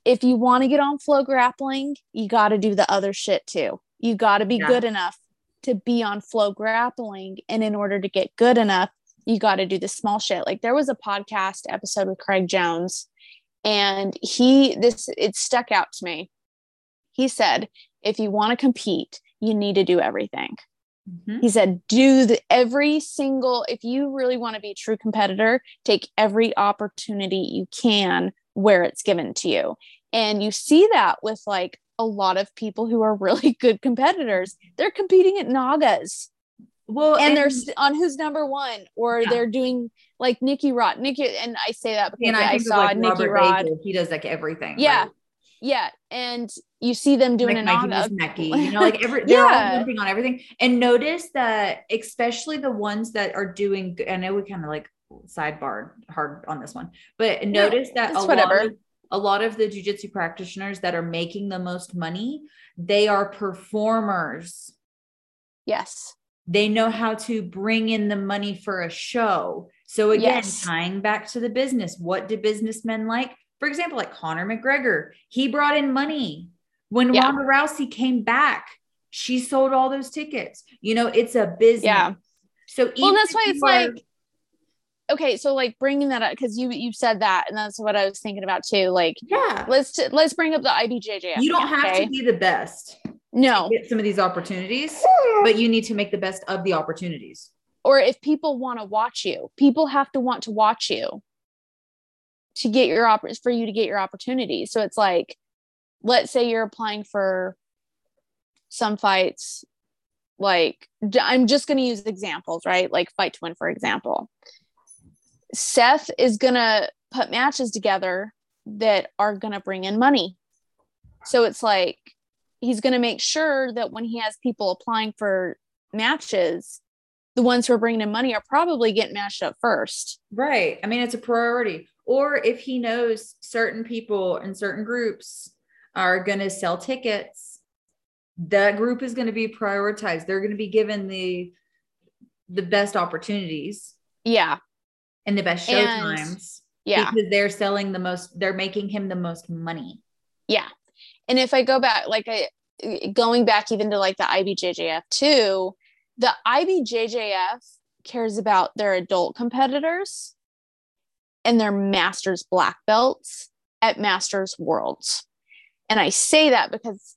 if you want to get on FloGrappling, you got to do the other shit too you got to be yeah. good enough to be on FloGrappling, And in order to get good enough, you got to do the small shit. Like there was a podcast episode with Craig Jones, and he, this, it stuck out to me. He said, if you want to compete, you need to do everything. Mm-hmm. He said, do the every single, if you really want to be a true competitor, take every opportunity you can where it's given to you. And you see that with like a lot of people who are really good competitors. They're competing at Nagas. Well, and, and they're on who's number one, or yeah. they're doing like Nicky Rod. Nicky, and I say that because I, I, saw like Nicky Rod. he does like everything. Yeah. Right? Yeah. And you see them doing like a Naga. Nicky, you know, like every they're yeah. all jumping on everything. And notice that especially the ones that are doing I know we kind of like sidebar hard on this one, but notice yeah, that a whatever. lot of a lot of the jujitsu practitioners that are making the most money, they are performers. Yes. They know how to bring in the money for a show. So again, yes. tying back to the business, what do businessmen like? For example, like Conor McGregor, he brought in money. When yeah. Ronda Rousey came back, she sold all those tickets. You know, it's a business. Yeah. So well, that's why it's are, like okay so like bringing that up because you you said that and that's what i was thinking about too like yeah let's let's bring up the ibjjf you don't have okay? to be the best no get some of these opportunities but you need to make the best of the opportunities or if people want to watch you people have to want to watch you to get your op- for you to get your opportunities so it's like let's say you're applying for some fights like i'm just going to use examples right like fight to win for example Seth is going to put matches together that are going to bring in money. So it's like he's going to make sure that when he has people applying for matches, the ones who are bringing in money are probably getting matched up first. Right. I mean, it's a priority. Or if he knows certain people in certain groups are going to sell tickets, that group is going to be prioritized. They're going to be given the the best opportunities. Yeah and the best show and, times. Yeah. Because they're selling the most, they're making him the most money. Yeah. And if I go back, like I going back even to like the IBJJF too, the IBJJF cares about their adult competitors and their masters black belts at masters worlds. And I say that because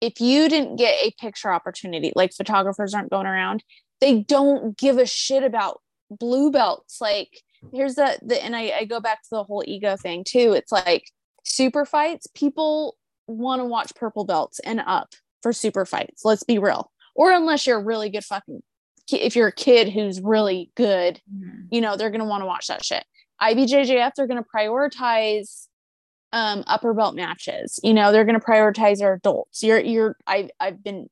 if you didn't get a picture opportunity, like photographers aren't going around, they don't give a shit about blue belts. Like here's the the and I, I go back to the whole ego thing too. It's like super fights people want to watch purple belts and up for super fights let's be real. Or unless you're a really good fucking if you're a kid who's really good mm-hmm. you know they're going to want to watch that shit. Ibjjf they're going to prioritize um upper belt matches you know they're going to prioritize their adults you're you're i i've been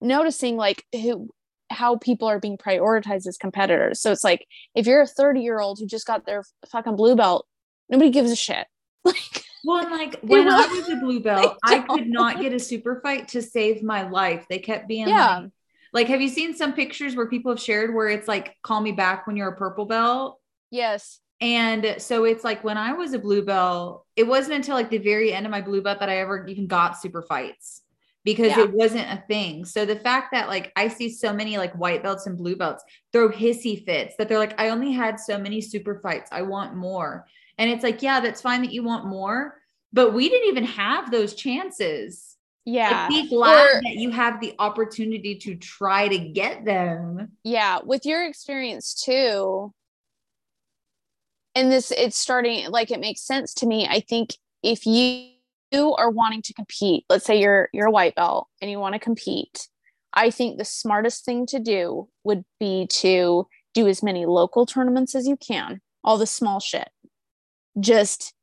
noticing like who how people are being prioritized as competitors. So it's like if you're a 30 year old who just got their fucking blue belt, nobody gives a shit. Like, well, and like when I was a blue belt, I could not get a super fight to save my life. They kept being yeah. Like, like, have you seen some pictures where people have shared where it's like, call me back when you're a purple belt? Yes. And so it's like when I was a blue belt, it wasn't until like the very end of my blue belt that I ever even got super fights because yeah. it wasn't a thing. So the fact that like I see so many like white belts and blue belts throw hissy fits that they're like, I only had so many super fights. I want more. And it's like, yeah, that's fine that you want more, but we didn't even have those chances. Yeah. Like, be glad or, that you have the opportunity to try to get them. Yeah. With your experience too. And this, it's starting like it makes sense to me. I think if you are wanting to compete, let's say you're you're a white belt and you want to compete, I think the smartest thing to do would be to do as many local tournaments as you can, all the small shit. Just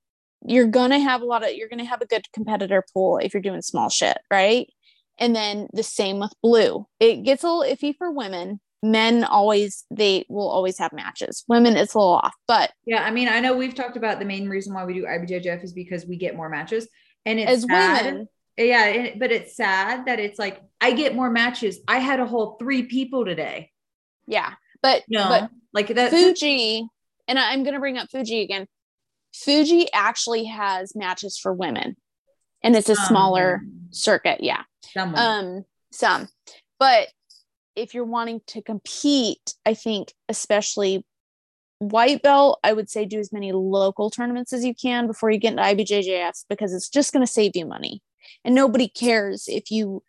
you're gonna have a lot of you're gonna have a good competitor pool if you're doing small shit, right? And then the same with blue. It gets a little iffy for women. Men always, they will always have matches. Women, it's a little off. But yeah, I mean, I know we've talked about the main reason why we do IBJJF is because we get more matches. And it's as sad. women, Yeah, it- but it's sad that it's like I get more matches. I had a whole three people today. yeah. But, No, but like that. Fuji, and I'm to bring up Fuji again. Fuji actually has matches for women, and it's a smaller um, circuit. Yeah. someone. Um, some, but if you're wanting to compete, I think especially white belt, I would say do as many local tournaments as you can before you get into IBJJFs because it's just going to save you money, and nobody cares if you.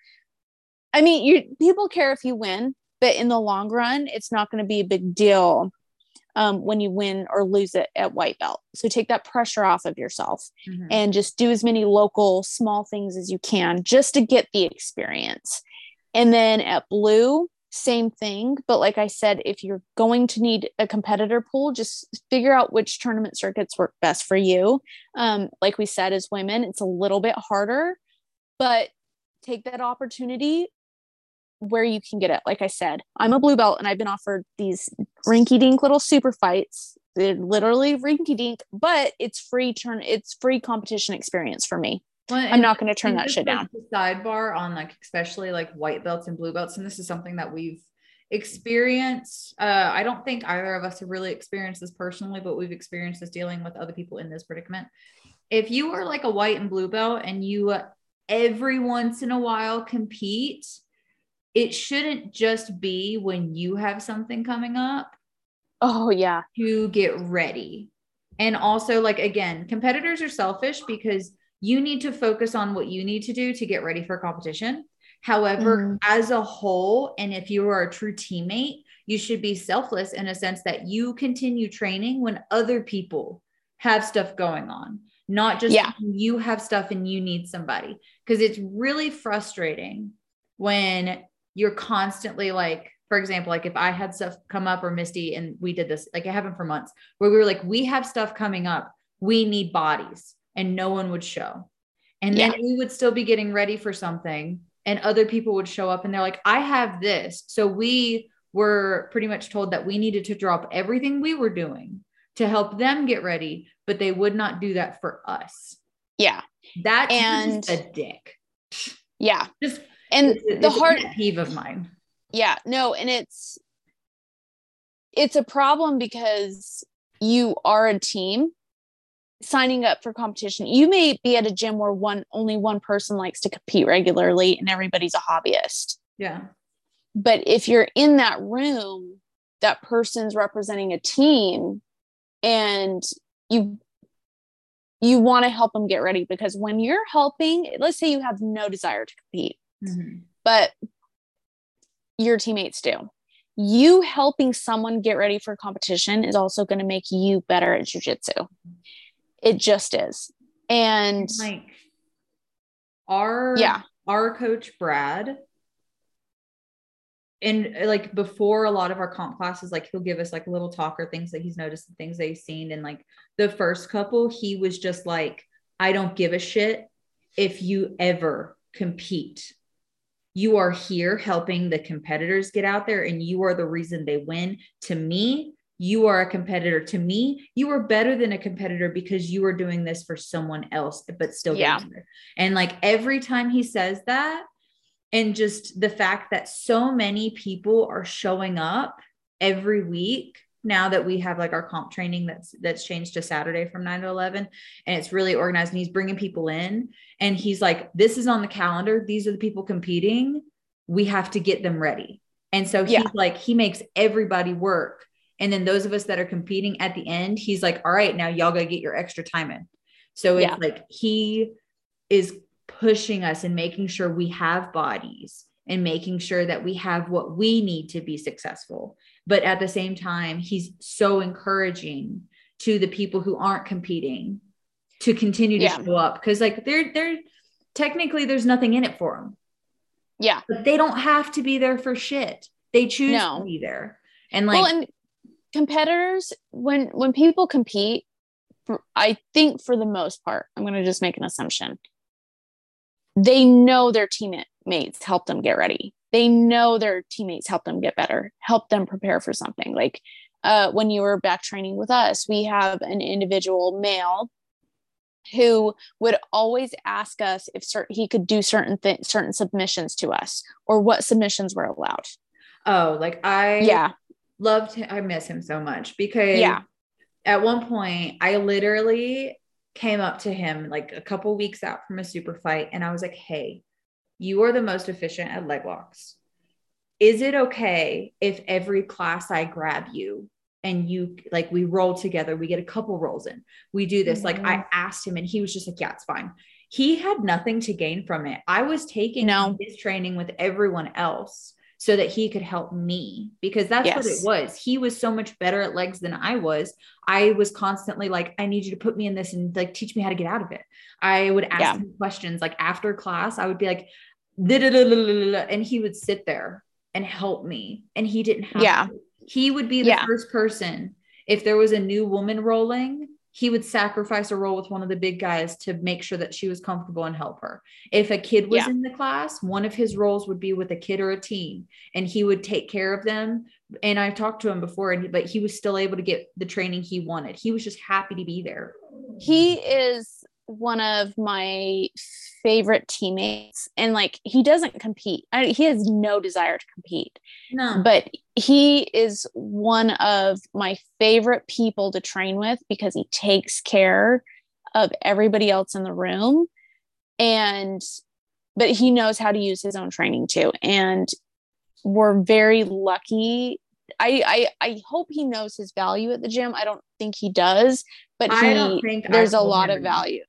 I mean, you people care if you win, but in the long run, it's not going to be a big deal um, when you win or lose it at white belt. So take that pressure off of yourself Mhm. and just do as many local small things as you can just to get the experience. And then at blue, same thing. But like I said, if you're going to need a competitor pool, just figure out which tournament circuits work best for you. Um, like we said, as women, it's a little bit harder, but take that opportunity where you can get it. Like I said, I'm a blue belt and I've been offered these rinky dink little super fights. They're literally rinky dink, but it's free turn, it's free competition experience for me. Well, I'm not going to turn that shit down. Sidebar on like especially like white belts and blue belts, and this is something that we've experienced. Uh, I don't think either of us have really experienced this personally, but we've experienced this dealing with other people in this predicament. If you are like a white and blue belt and you uh, every once in a while compete, it shouldn't just be when you have something coming up Oh, yeah. to get ready. And also, like, again, competitors are selfish because you need to focus on what you need to do to get ready for competition. However, mm-hmm. as a whole, and if you are a true teammate, you should be selfless in a sense that you continue training when other people have stuff going on, not just Yeah. you have stuff and you need somebody. Because it's really frustrating when you're constantly like, for example, like if I had stuff come up or Misty and we did this, like it happened for months where we were like, we have stuff coming up, we need bodies, and no one would show. And then we would still be getting ready for something, and other people would show up and they're like, I have this. So we were pretty much told that we needed to drop everything we were doing to help them get ready, but they would not do that for us. Yeah. That And- a dick. Yeah. Just And it's the it's hard, peeve of mine. yeah no and it's it's a problem because you are a team signing up for competition you may be at a gym where one only one person likes to compete regularly and everybody's a hobbyist Yeah. but if you're in that room that person's representing a team and you you want to help them get ready because when you're helping let's say you have no desire to compete Mhm. but your teammates do. You helping someone get ready for competition is also going to make you better at jujitsu. It just is. And Like our yeah, our coach Brad and like before a lot of our comp classes like he'll give us like little talk or things that he's noticed and things they've seen. And like the first couple he was just like I don't give a shit if you ever compete. You are here helping the competitors get out there and you are the reason they win to me you are a competitor to me. You are better than a competitor because you are doing this for someone else but still Yeah. and like every time he says that and just the fact that so many people are showing up every week now that we have like our comp training that's that's changed to Saturday from 9 to 11 and it's really organized and he's bringing people in and he's like this is on the calendar. These are the people competing. We have to get them ready. And so he's Yeah. like he makes everybody work and then those of us that are competing at the end he's like all right now y'all got to get your extra time in so it's Yeah. like he is pushing us and making sure we have bodies and making sure that we have what we need to be successful. But at the same time, he's so encouraging to the people who aren't competing to continue to Yeah. show up because like they're they're technically there's nothing in it for them yeah. but they don't have to be there for shit they choose No. to be there and like well, and competitors when when people compete, I think for the most part, I'm going to just make an assumption. they know their teammates help them get ready. They know their teammates help them get better, help them prepare for something. Like uh, when you were back training with us, we have an individual male who would always ask us if he could do certain th- certain submissions to us or what submissions were allowed. Oh, like I yeah loved him. I miss him so much because yeah. At one point, I literally came up to him like a couple weeks out from a super fight, and I was like, "Hey, you are the most efficient at leg locks. Is it okay if every class I grab you and you like we roll together, we get a couple rolls in, we do this?" Mm-hmm. Like I mm-hmm. asked him, and he was just like, "Yeah, it's fine." He had nothing to gain from it. I was taking no. his training with everyone else so that he could help me because that's yes. what it was. He was so much better at legs than I was. I was constantly like, I need you to put me in this and like teach me how to get out of it. I would ask yeah. him questions like after class, I would be like, and he would sit there and help me. And he didn't have yeah. To. He would be the yeah. first person if there was a new woman rolling he would sacrifice a roll with one of the big guys to make sure that she was comfortable and help her. If a kid was yeah. in the class, one of his rolls would be with a kid or a teen, and he would take care of them. And I talked to him before, and he, but he was still able to get the training he wanted. He was just happy to be there. He is one of my favorite teammates and like he doesn't compete. I, he has no desire to compete. No. But he is one of my favorite people to train with because he takes care of everybody else in the room. And but he knows how to use his own training too. And we're very lucky. I, I I hope he knows his value at the gym. I don't think he does, but he there's a lot of value.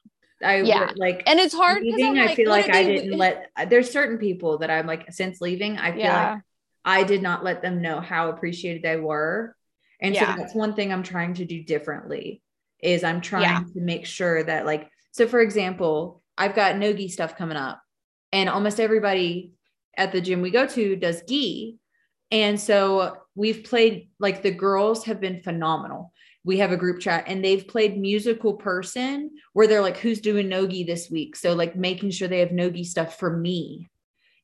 I yeah. like, and it's hard. Leaving, I feel like I didn't let. There's certain people that I'm like since leaving, I feel yeah. like I did not let them know how appreciated they were, and yeah. so that's one thing I'm trying to do differently. Is I'm trying to make sure that like, so for example, I've got no gi stuff coming up, and almost everybody at the gym we go to does gi, and so we've played like the girls have been phenomenal we have a group chat and they've played musical person where they're like who's doing nogi this week? So like making sure they have nogi stuff for me.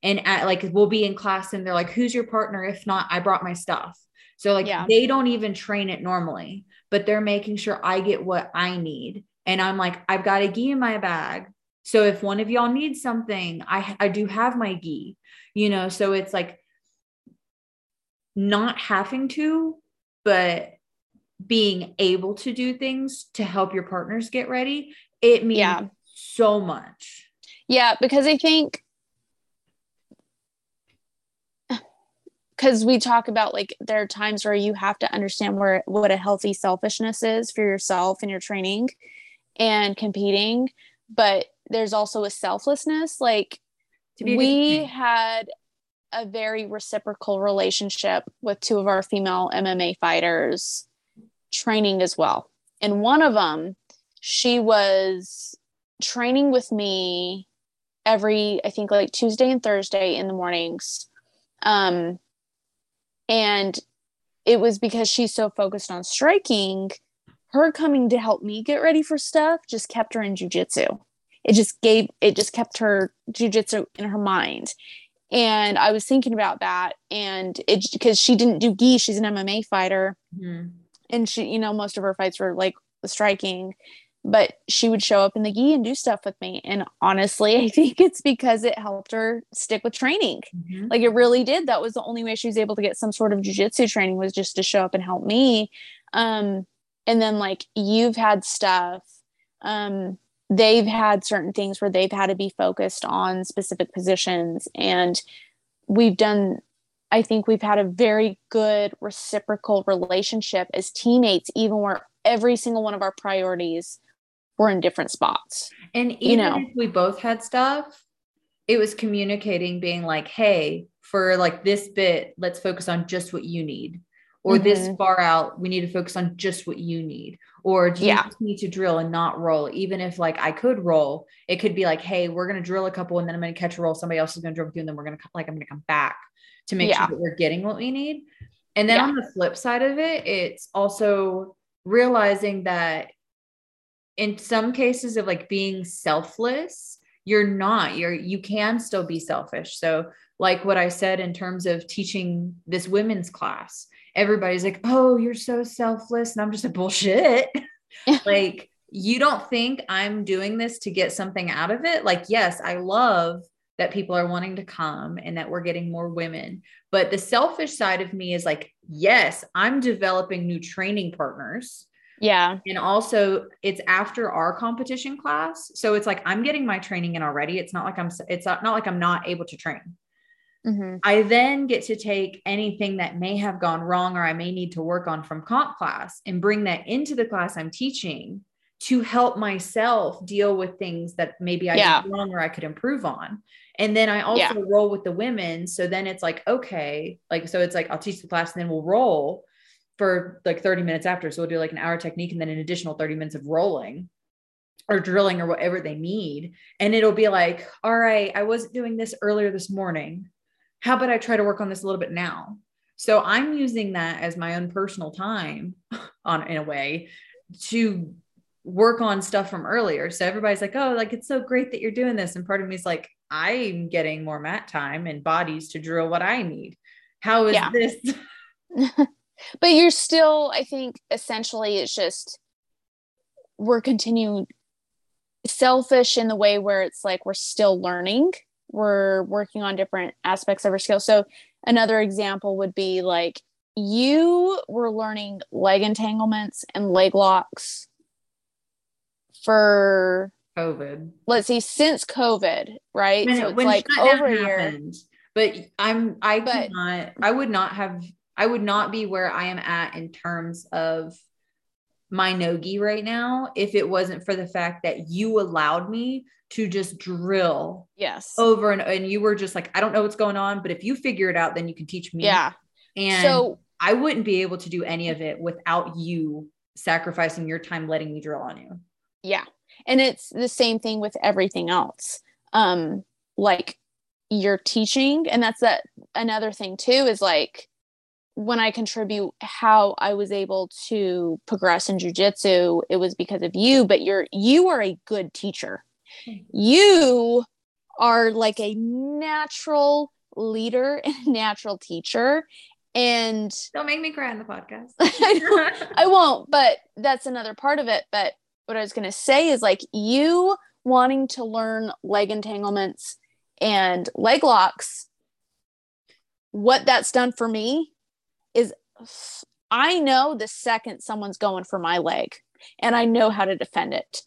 And at, like we'll be in class and they're like who's your partner? If not i brought my stuff. So like yeah. they don't even train it normally but they're making sure i get what i need. And i'm like i've got a gi in my bag. So if one of y'all needs something i i do have my gi. You know so it's like not having to but being able to do things to help your partners get ready, it means yeah. so much. Yeah, because I think because we talk about like there are times where you have to understand where what a healthy selfishness is for yourself and your training and competing but there's also a selflessness like we had a very reciprocal relationship with two of our female MMA fighters training as well. And one of them, she was training with me every, I think, like Tuesday and Thursday in the mornings. Um, and it was because she's so focused on striking, her coming to help me get ready for stuff just kept her in jujitsu. It just gave, it just kept her jujitsu in her mind. And I was thinking about that, and it because she didn't do gi, she's an MMA fighter. Mm-hmm and she you know most of her fights were like striking but she would show up in the gi and do stuff with me. And honestly i think it's because it helped her stick with training. Mm-hmm. like it really did. That was the only way she was able to get some sort of jiu-jitsu training was just to show up and help me. Um and then like you've had stuff um they've had certain things where they've had to be focused on specific positions and we've done I think we've had a very good reciprocal relationship as teammates, even where every single one of our priorities were in different spots. And even you know, if we both had stuff, it was communicating, being like, hey, for like this bit, let's focus on just what you need. Or mm-hmm. this far out, we need to focus on just what you need. Or do you yeah. need to drill and not roll? Even if like I could roll, it could be like, hey, we're gonna drill a couple and then I'm gonna catch a roll. Somebody else is gonna drill with you, and then we're gonna like I'm gonna come back to make yeah. sure that we're getting what we need. And then yeah. on the flip side of it, it's also realizing that in some cases of like being selfless, you're not you're you can still be selfish so like what i said in terms of teaching this women's class everybody's like oh you're so selfless and i'm just a bullshit like you don't think i'm doing this to get something out of it like yes i love that people are wanting to come and that we're getting more women but the selfish side of me is like yes i'm developing new training partners yeah. And also it's after our competition class. So it's like I'm getting my training in already. It's not like I'm it's not, not like I'm not able to train. Mm-hmm. I then get to take anything that may have gone wrong or I may need to work on from comp class and bring that into the class I'm teaching to help myself deal with things that maybe I yeah. did wrong or I could improve on. And then I also yeah. roll with the women. So then it's like, okay, like, so it's like, I'll teach the class and then we'll roll for like 30 minutes after. So we'll do like an hour technique and then an additional 30 minutes of rolling or drilling or whatever they need. And it'll be like, all right, I wasn't doing this earlier this morning. How about I try to work on this a little bit now? So I'm using that as my own personal time on in a way to work on stuff from earlier. So everybody's like, oh, like it's so great that you're doing this. And part of me is like, I'm getting more mat time and bodies to drill what I need. How is yeah. this? but you're still i think essentially it's just we're continuing selfish in the way where it's like we're still learning we're working on different aspects of our skills so another example would be like you were learning leg entanglements and leg locks for covid. let's see since covid right? When, so it's like over a year. but i'm i but, could not i would not have I would not be where I am at in terms of my nogi right now if it wasn't for the fact that you allowed me to just drill yes. over and and you were just like I don't know what's going on but if you figure it out then you can teach me. Yeah. And so I wouldn't be able to do any of it without you sacrificing your time letting me drill on you yeah and it's the same thing with everything else um like you're teaching and that's that another thing too is like when I contribute how I was able to progress in jujitsu, it was because of you, but you're you are a good teacher. You are like a natural leader and natural teacher. And don't make me cry on the podcast. I, I won't, but that's another part of it. But what I was gonna say is like you wanting to learn leg entanglements and leg locks, what that's done for me is I know the second someone's going for my leg and I know how to defend it.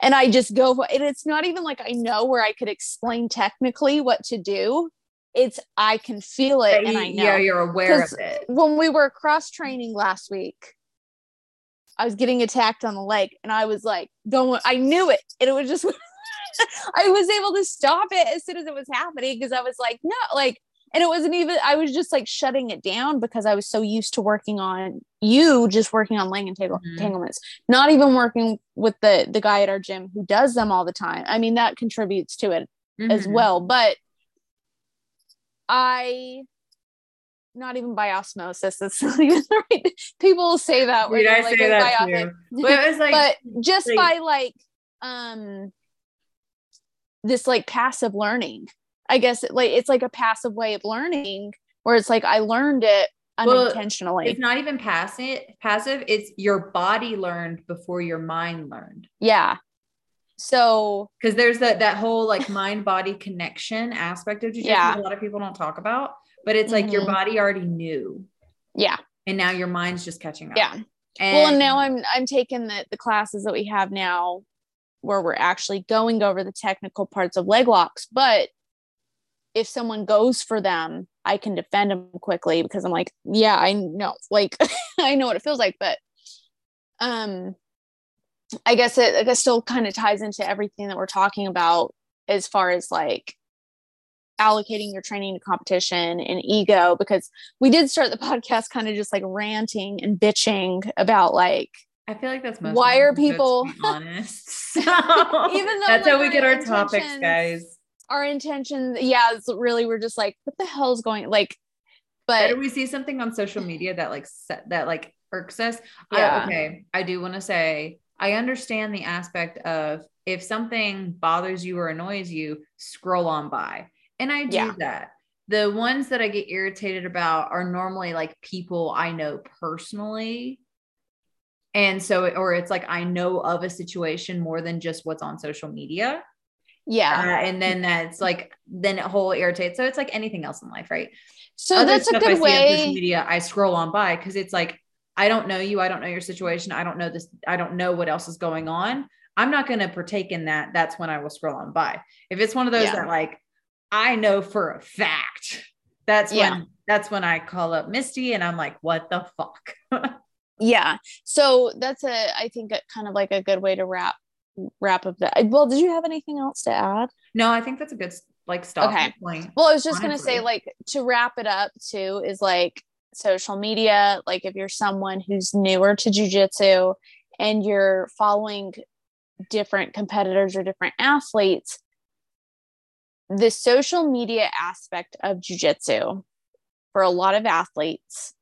And I just go, and it's not even like I know where I could explain technically what to do. It's I can feel it and I know. Yeah, you're aware of it. When we were cross training last week, I was getting attacked on the leg and I was like going, I knew it. And it was just, I was able to stop it as soon as it was happening because I was like, no, like and it wasn't even i was just like shutting it down because i was so used to working on you just working on leg entangle- mm-hmm. entanglements not even working with the the guy at our gym who does them all the time i mean that contributes to it mm-hmm. as well but i not even by osmosis that's not even right people say that Dude, I like, say that too. but like but just like, by like um this like passive learning I guess it, like it's like a passive way of learning where it's like I learned it unintentionally. Well, it's not even passive passive, it's your body learned before your mind learned. Yeah. So because there's that that whole like mind body connection aspect of jiu-jitsu yeah. a lot of people don't talk about, but it's like mm-hmm. your body already knew. Yeah. And now your mind's just catching up. Yeah. And well, and now I'm I'm taking the the classes that we have now where we're actually going over the technical parts of leg locks, but if someone goes for them, I can defend them quickly because I'm like, yeah, I know, like I know what it feels like, but um I guess it I guess still kind of ties into everything that we're talking about as far as like allocating your training to competition and ego because we did start the podcast kind of just like ranting and bitching about like I feel like that's why are people honest. So, even though that's like, how we get our topics, guys our intention yeah it's really we're just like what the hell is going like but do we see something on social media that like set that like irks us yeah. I, okay i do want to say i understand the aspect of if something bothers you or annoys you, scroll on by. And I do Yeah. that. The ones that I get irritated about are normally like people I know personally. And so, or it's like I know of a situation more than just what's on social media. Yeah. Uh, and then that's like, then it whole irritates. So it's like anything else in life, right? So Other that's a good on social way. media, I scroll on by because it's like I don't know you, I don't know your situation, I don't know this, I don't know what else is going on. I'm not going to partake in that. That's when I will scroll on by. If it's one of those Yeah. that like I know for a fact, that's when that's when I call up Misty and I'm like, what the fuck? Yeah. So that's a I think a, kind of like a good way to wrap wrap up that. Well, did you have anything else to add? no, I think that's a good like stop Okay. point. Well, I was just gonna say, like, to wrap it up too, is like social media. Like, if you're someone who's newer to jujitsu and you're following different competitors or different athletes, the social media aspect of jujitsu for a lot of athletes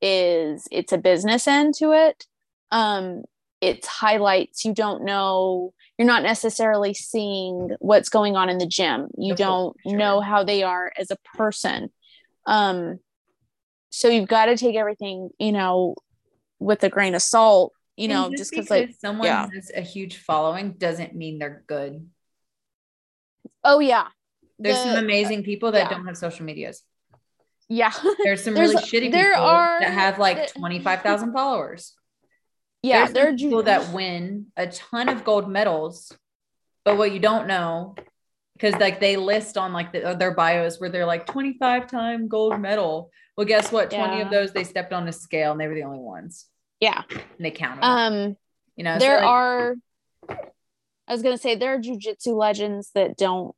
is it's a business end to it. Um, it's highlights. You don't know you're not necessarily seeing what's going on in the gym you don't sure. know how they are as a person um so you've got to take everything you know with a grain of salt you And know just because like someone yeah. has a huge following doesn't mean they're good. Oh yeah There's The- some amazing people that yeah. don't have social medias. yeah There's some There's- really shitty there people are- that have like the- 25,000 followers. yeah There's they're people that win a ton of gold medals, but what you don't know, because like they list on like the, their bios where they're like 25 time gold medal. Well, guess what? 20 Yeah. of those they stepped on a scale and they were the only ones. yeah And they counted. um you know, so, there like, are i was going to say there are jujitsu legends that don't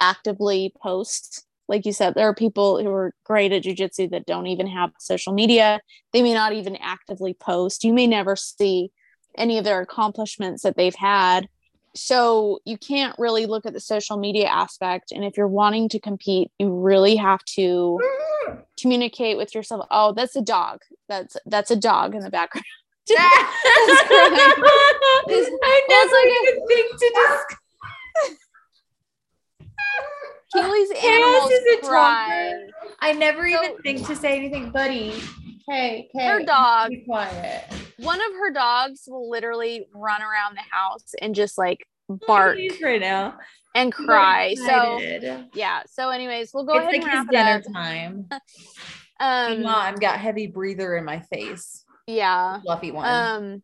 actively post. Like you said there are people who are great at jujitsu that don't even have social media. They may not even actively post. You may never see any of their accomplishments that they've had. So you can't really look at the social media aspect. And if you're wanting to compete you really have to communicate with yourself. Oh that's a dog. That's that's a dog in the background. That's crying. This- I never like a- even think to just Keely's animals is a cry. I never even think to say anything, buddy. Hey, hey. Her dog, Be quiet. one of her dogs will literally run around the house and just like bark right now. and cry. So yeah. So anyways, we'll go it's ahead like and his wrap dinner it time. Um Mom got heavy breather in my face. Yeah. Fluffy one. Um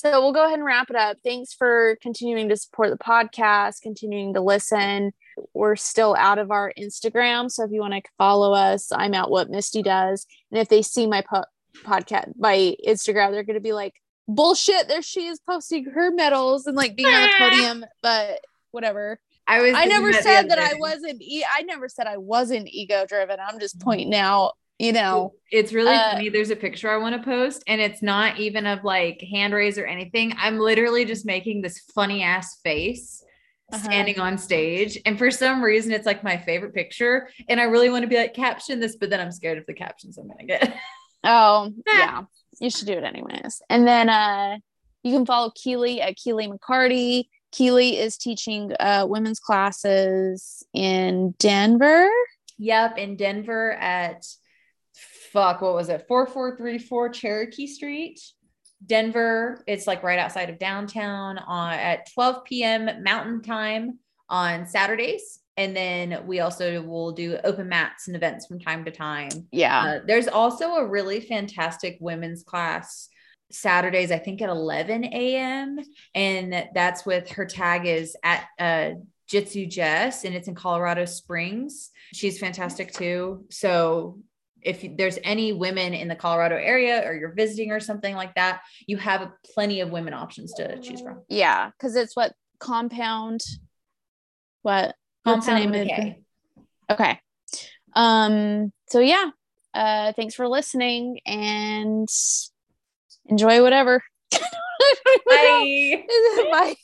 so we'll go ahead and wrap it up. Thanks for continuing to support the podcast, continuing to listen. We're still out of our Instagram, so if you want to follow us, I'm at what Misty does. And if they see my po- podcast, my Instagram, they're going to be like, "Bullshit!" There she is posting her medals and like being on the podium, but whatever. I was. I never the said that I wasn't. E- I never said I wasn't ego driven. I'm just pointing out, you know. It's really Uh, funny. There's a picture I want to post, and it's not even of like hand raise or anything. I'm literally just making this funny ass face Uh-huh. standing on stage. And for some reason, it's like my favorite picture. And I really want to be like, caption this, but then I'm scared of the captions I'm going to get. Oh, yeah. You should do it anyways. And then uh you can follow Keely at Keely McCarty. Keely is teaching uh women's classes in Denver. yep. In Denver at fuck, what was it? 4434 Cherokee Street. Denver. It's like right outside of downtown on at 12 p.m. Mountain Time on Saturdays. And then we also will do open mats and events from time to time. Yeah. Uh, there's also a really fantastic women's class Saturdays, I think at 11 a.m. And that's with her tag is at uh, Jitsu Jess, and it's in Colorado Springs. She's fantastic too. So if there's any women in the Colorado area or you're visiting or something like that, you have plenty of women options to choose from. yeah, because it's what compound what what's the Compound name with of a the- Okay. Um so yeah. Uh thanks for listening and enjoy whatever. Bye. Bye.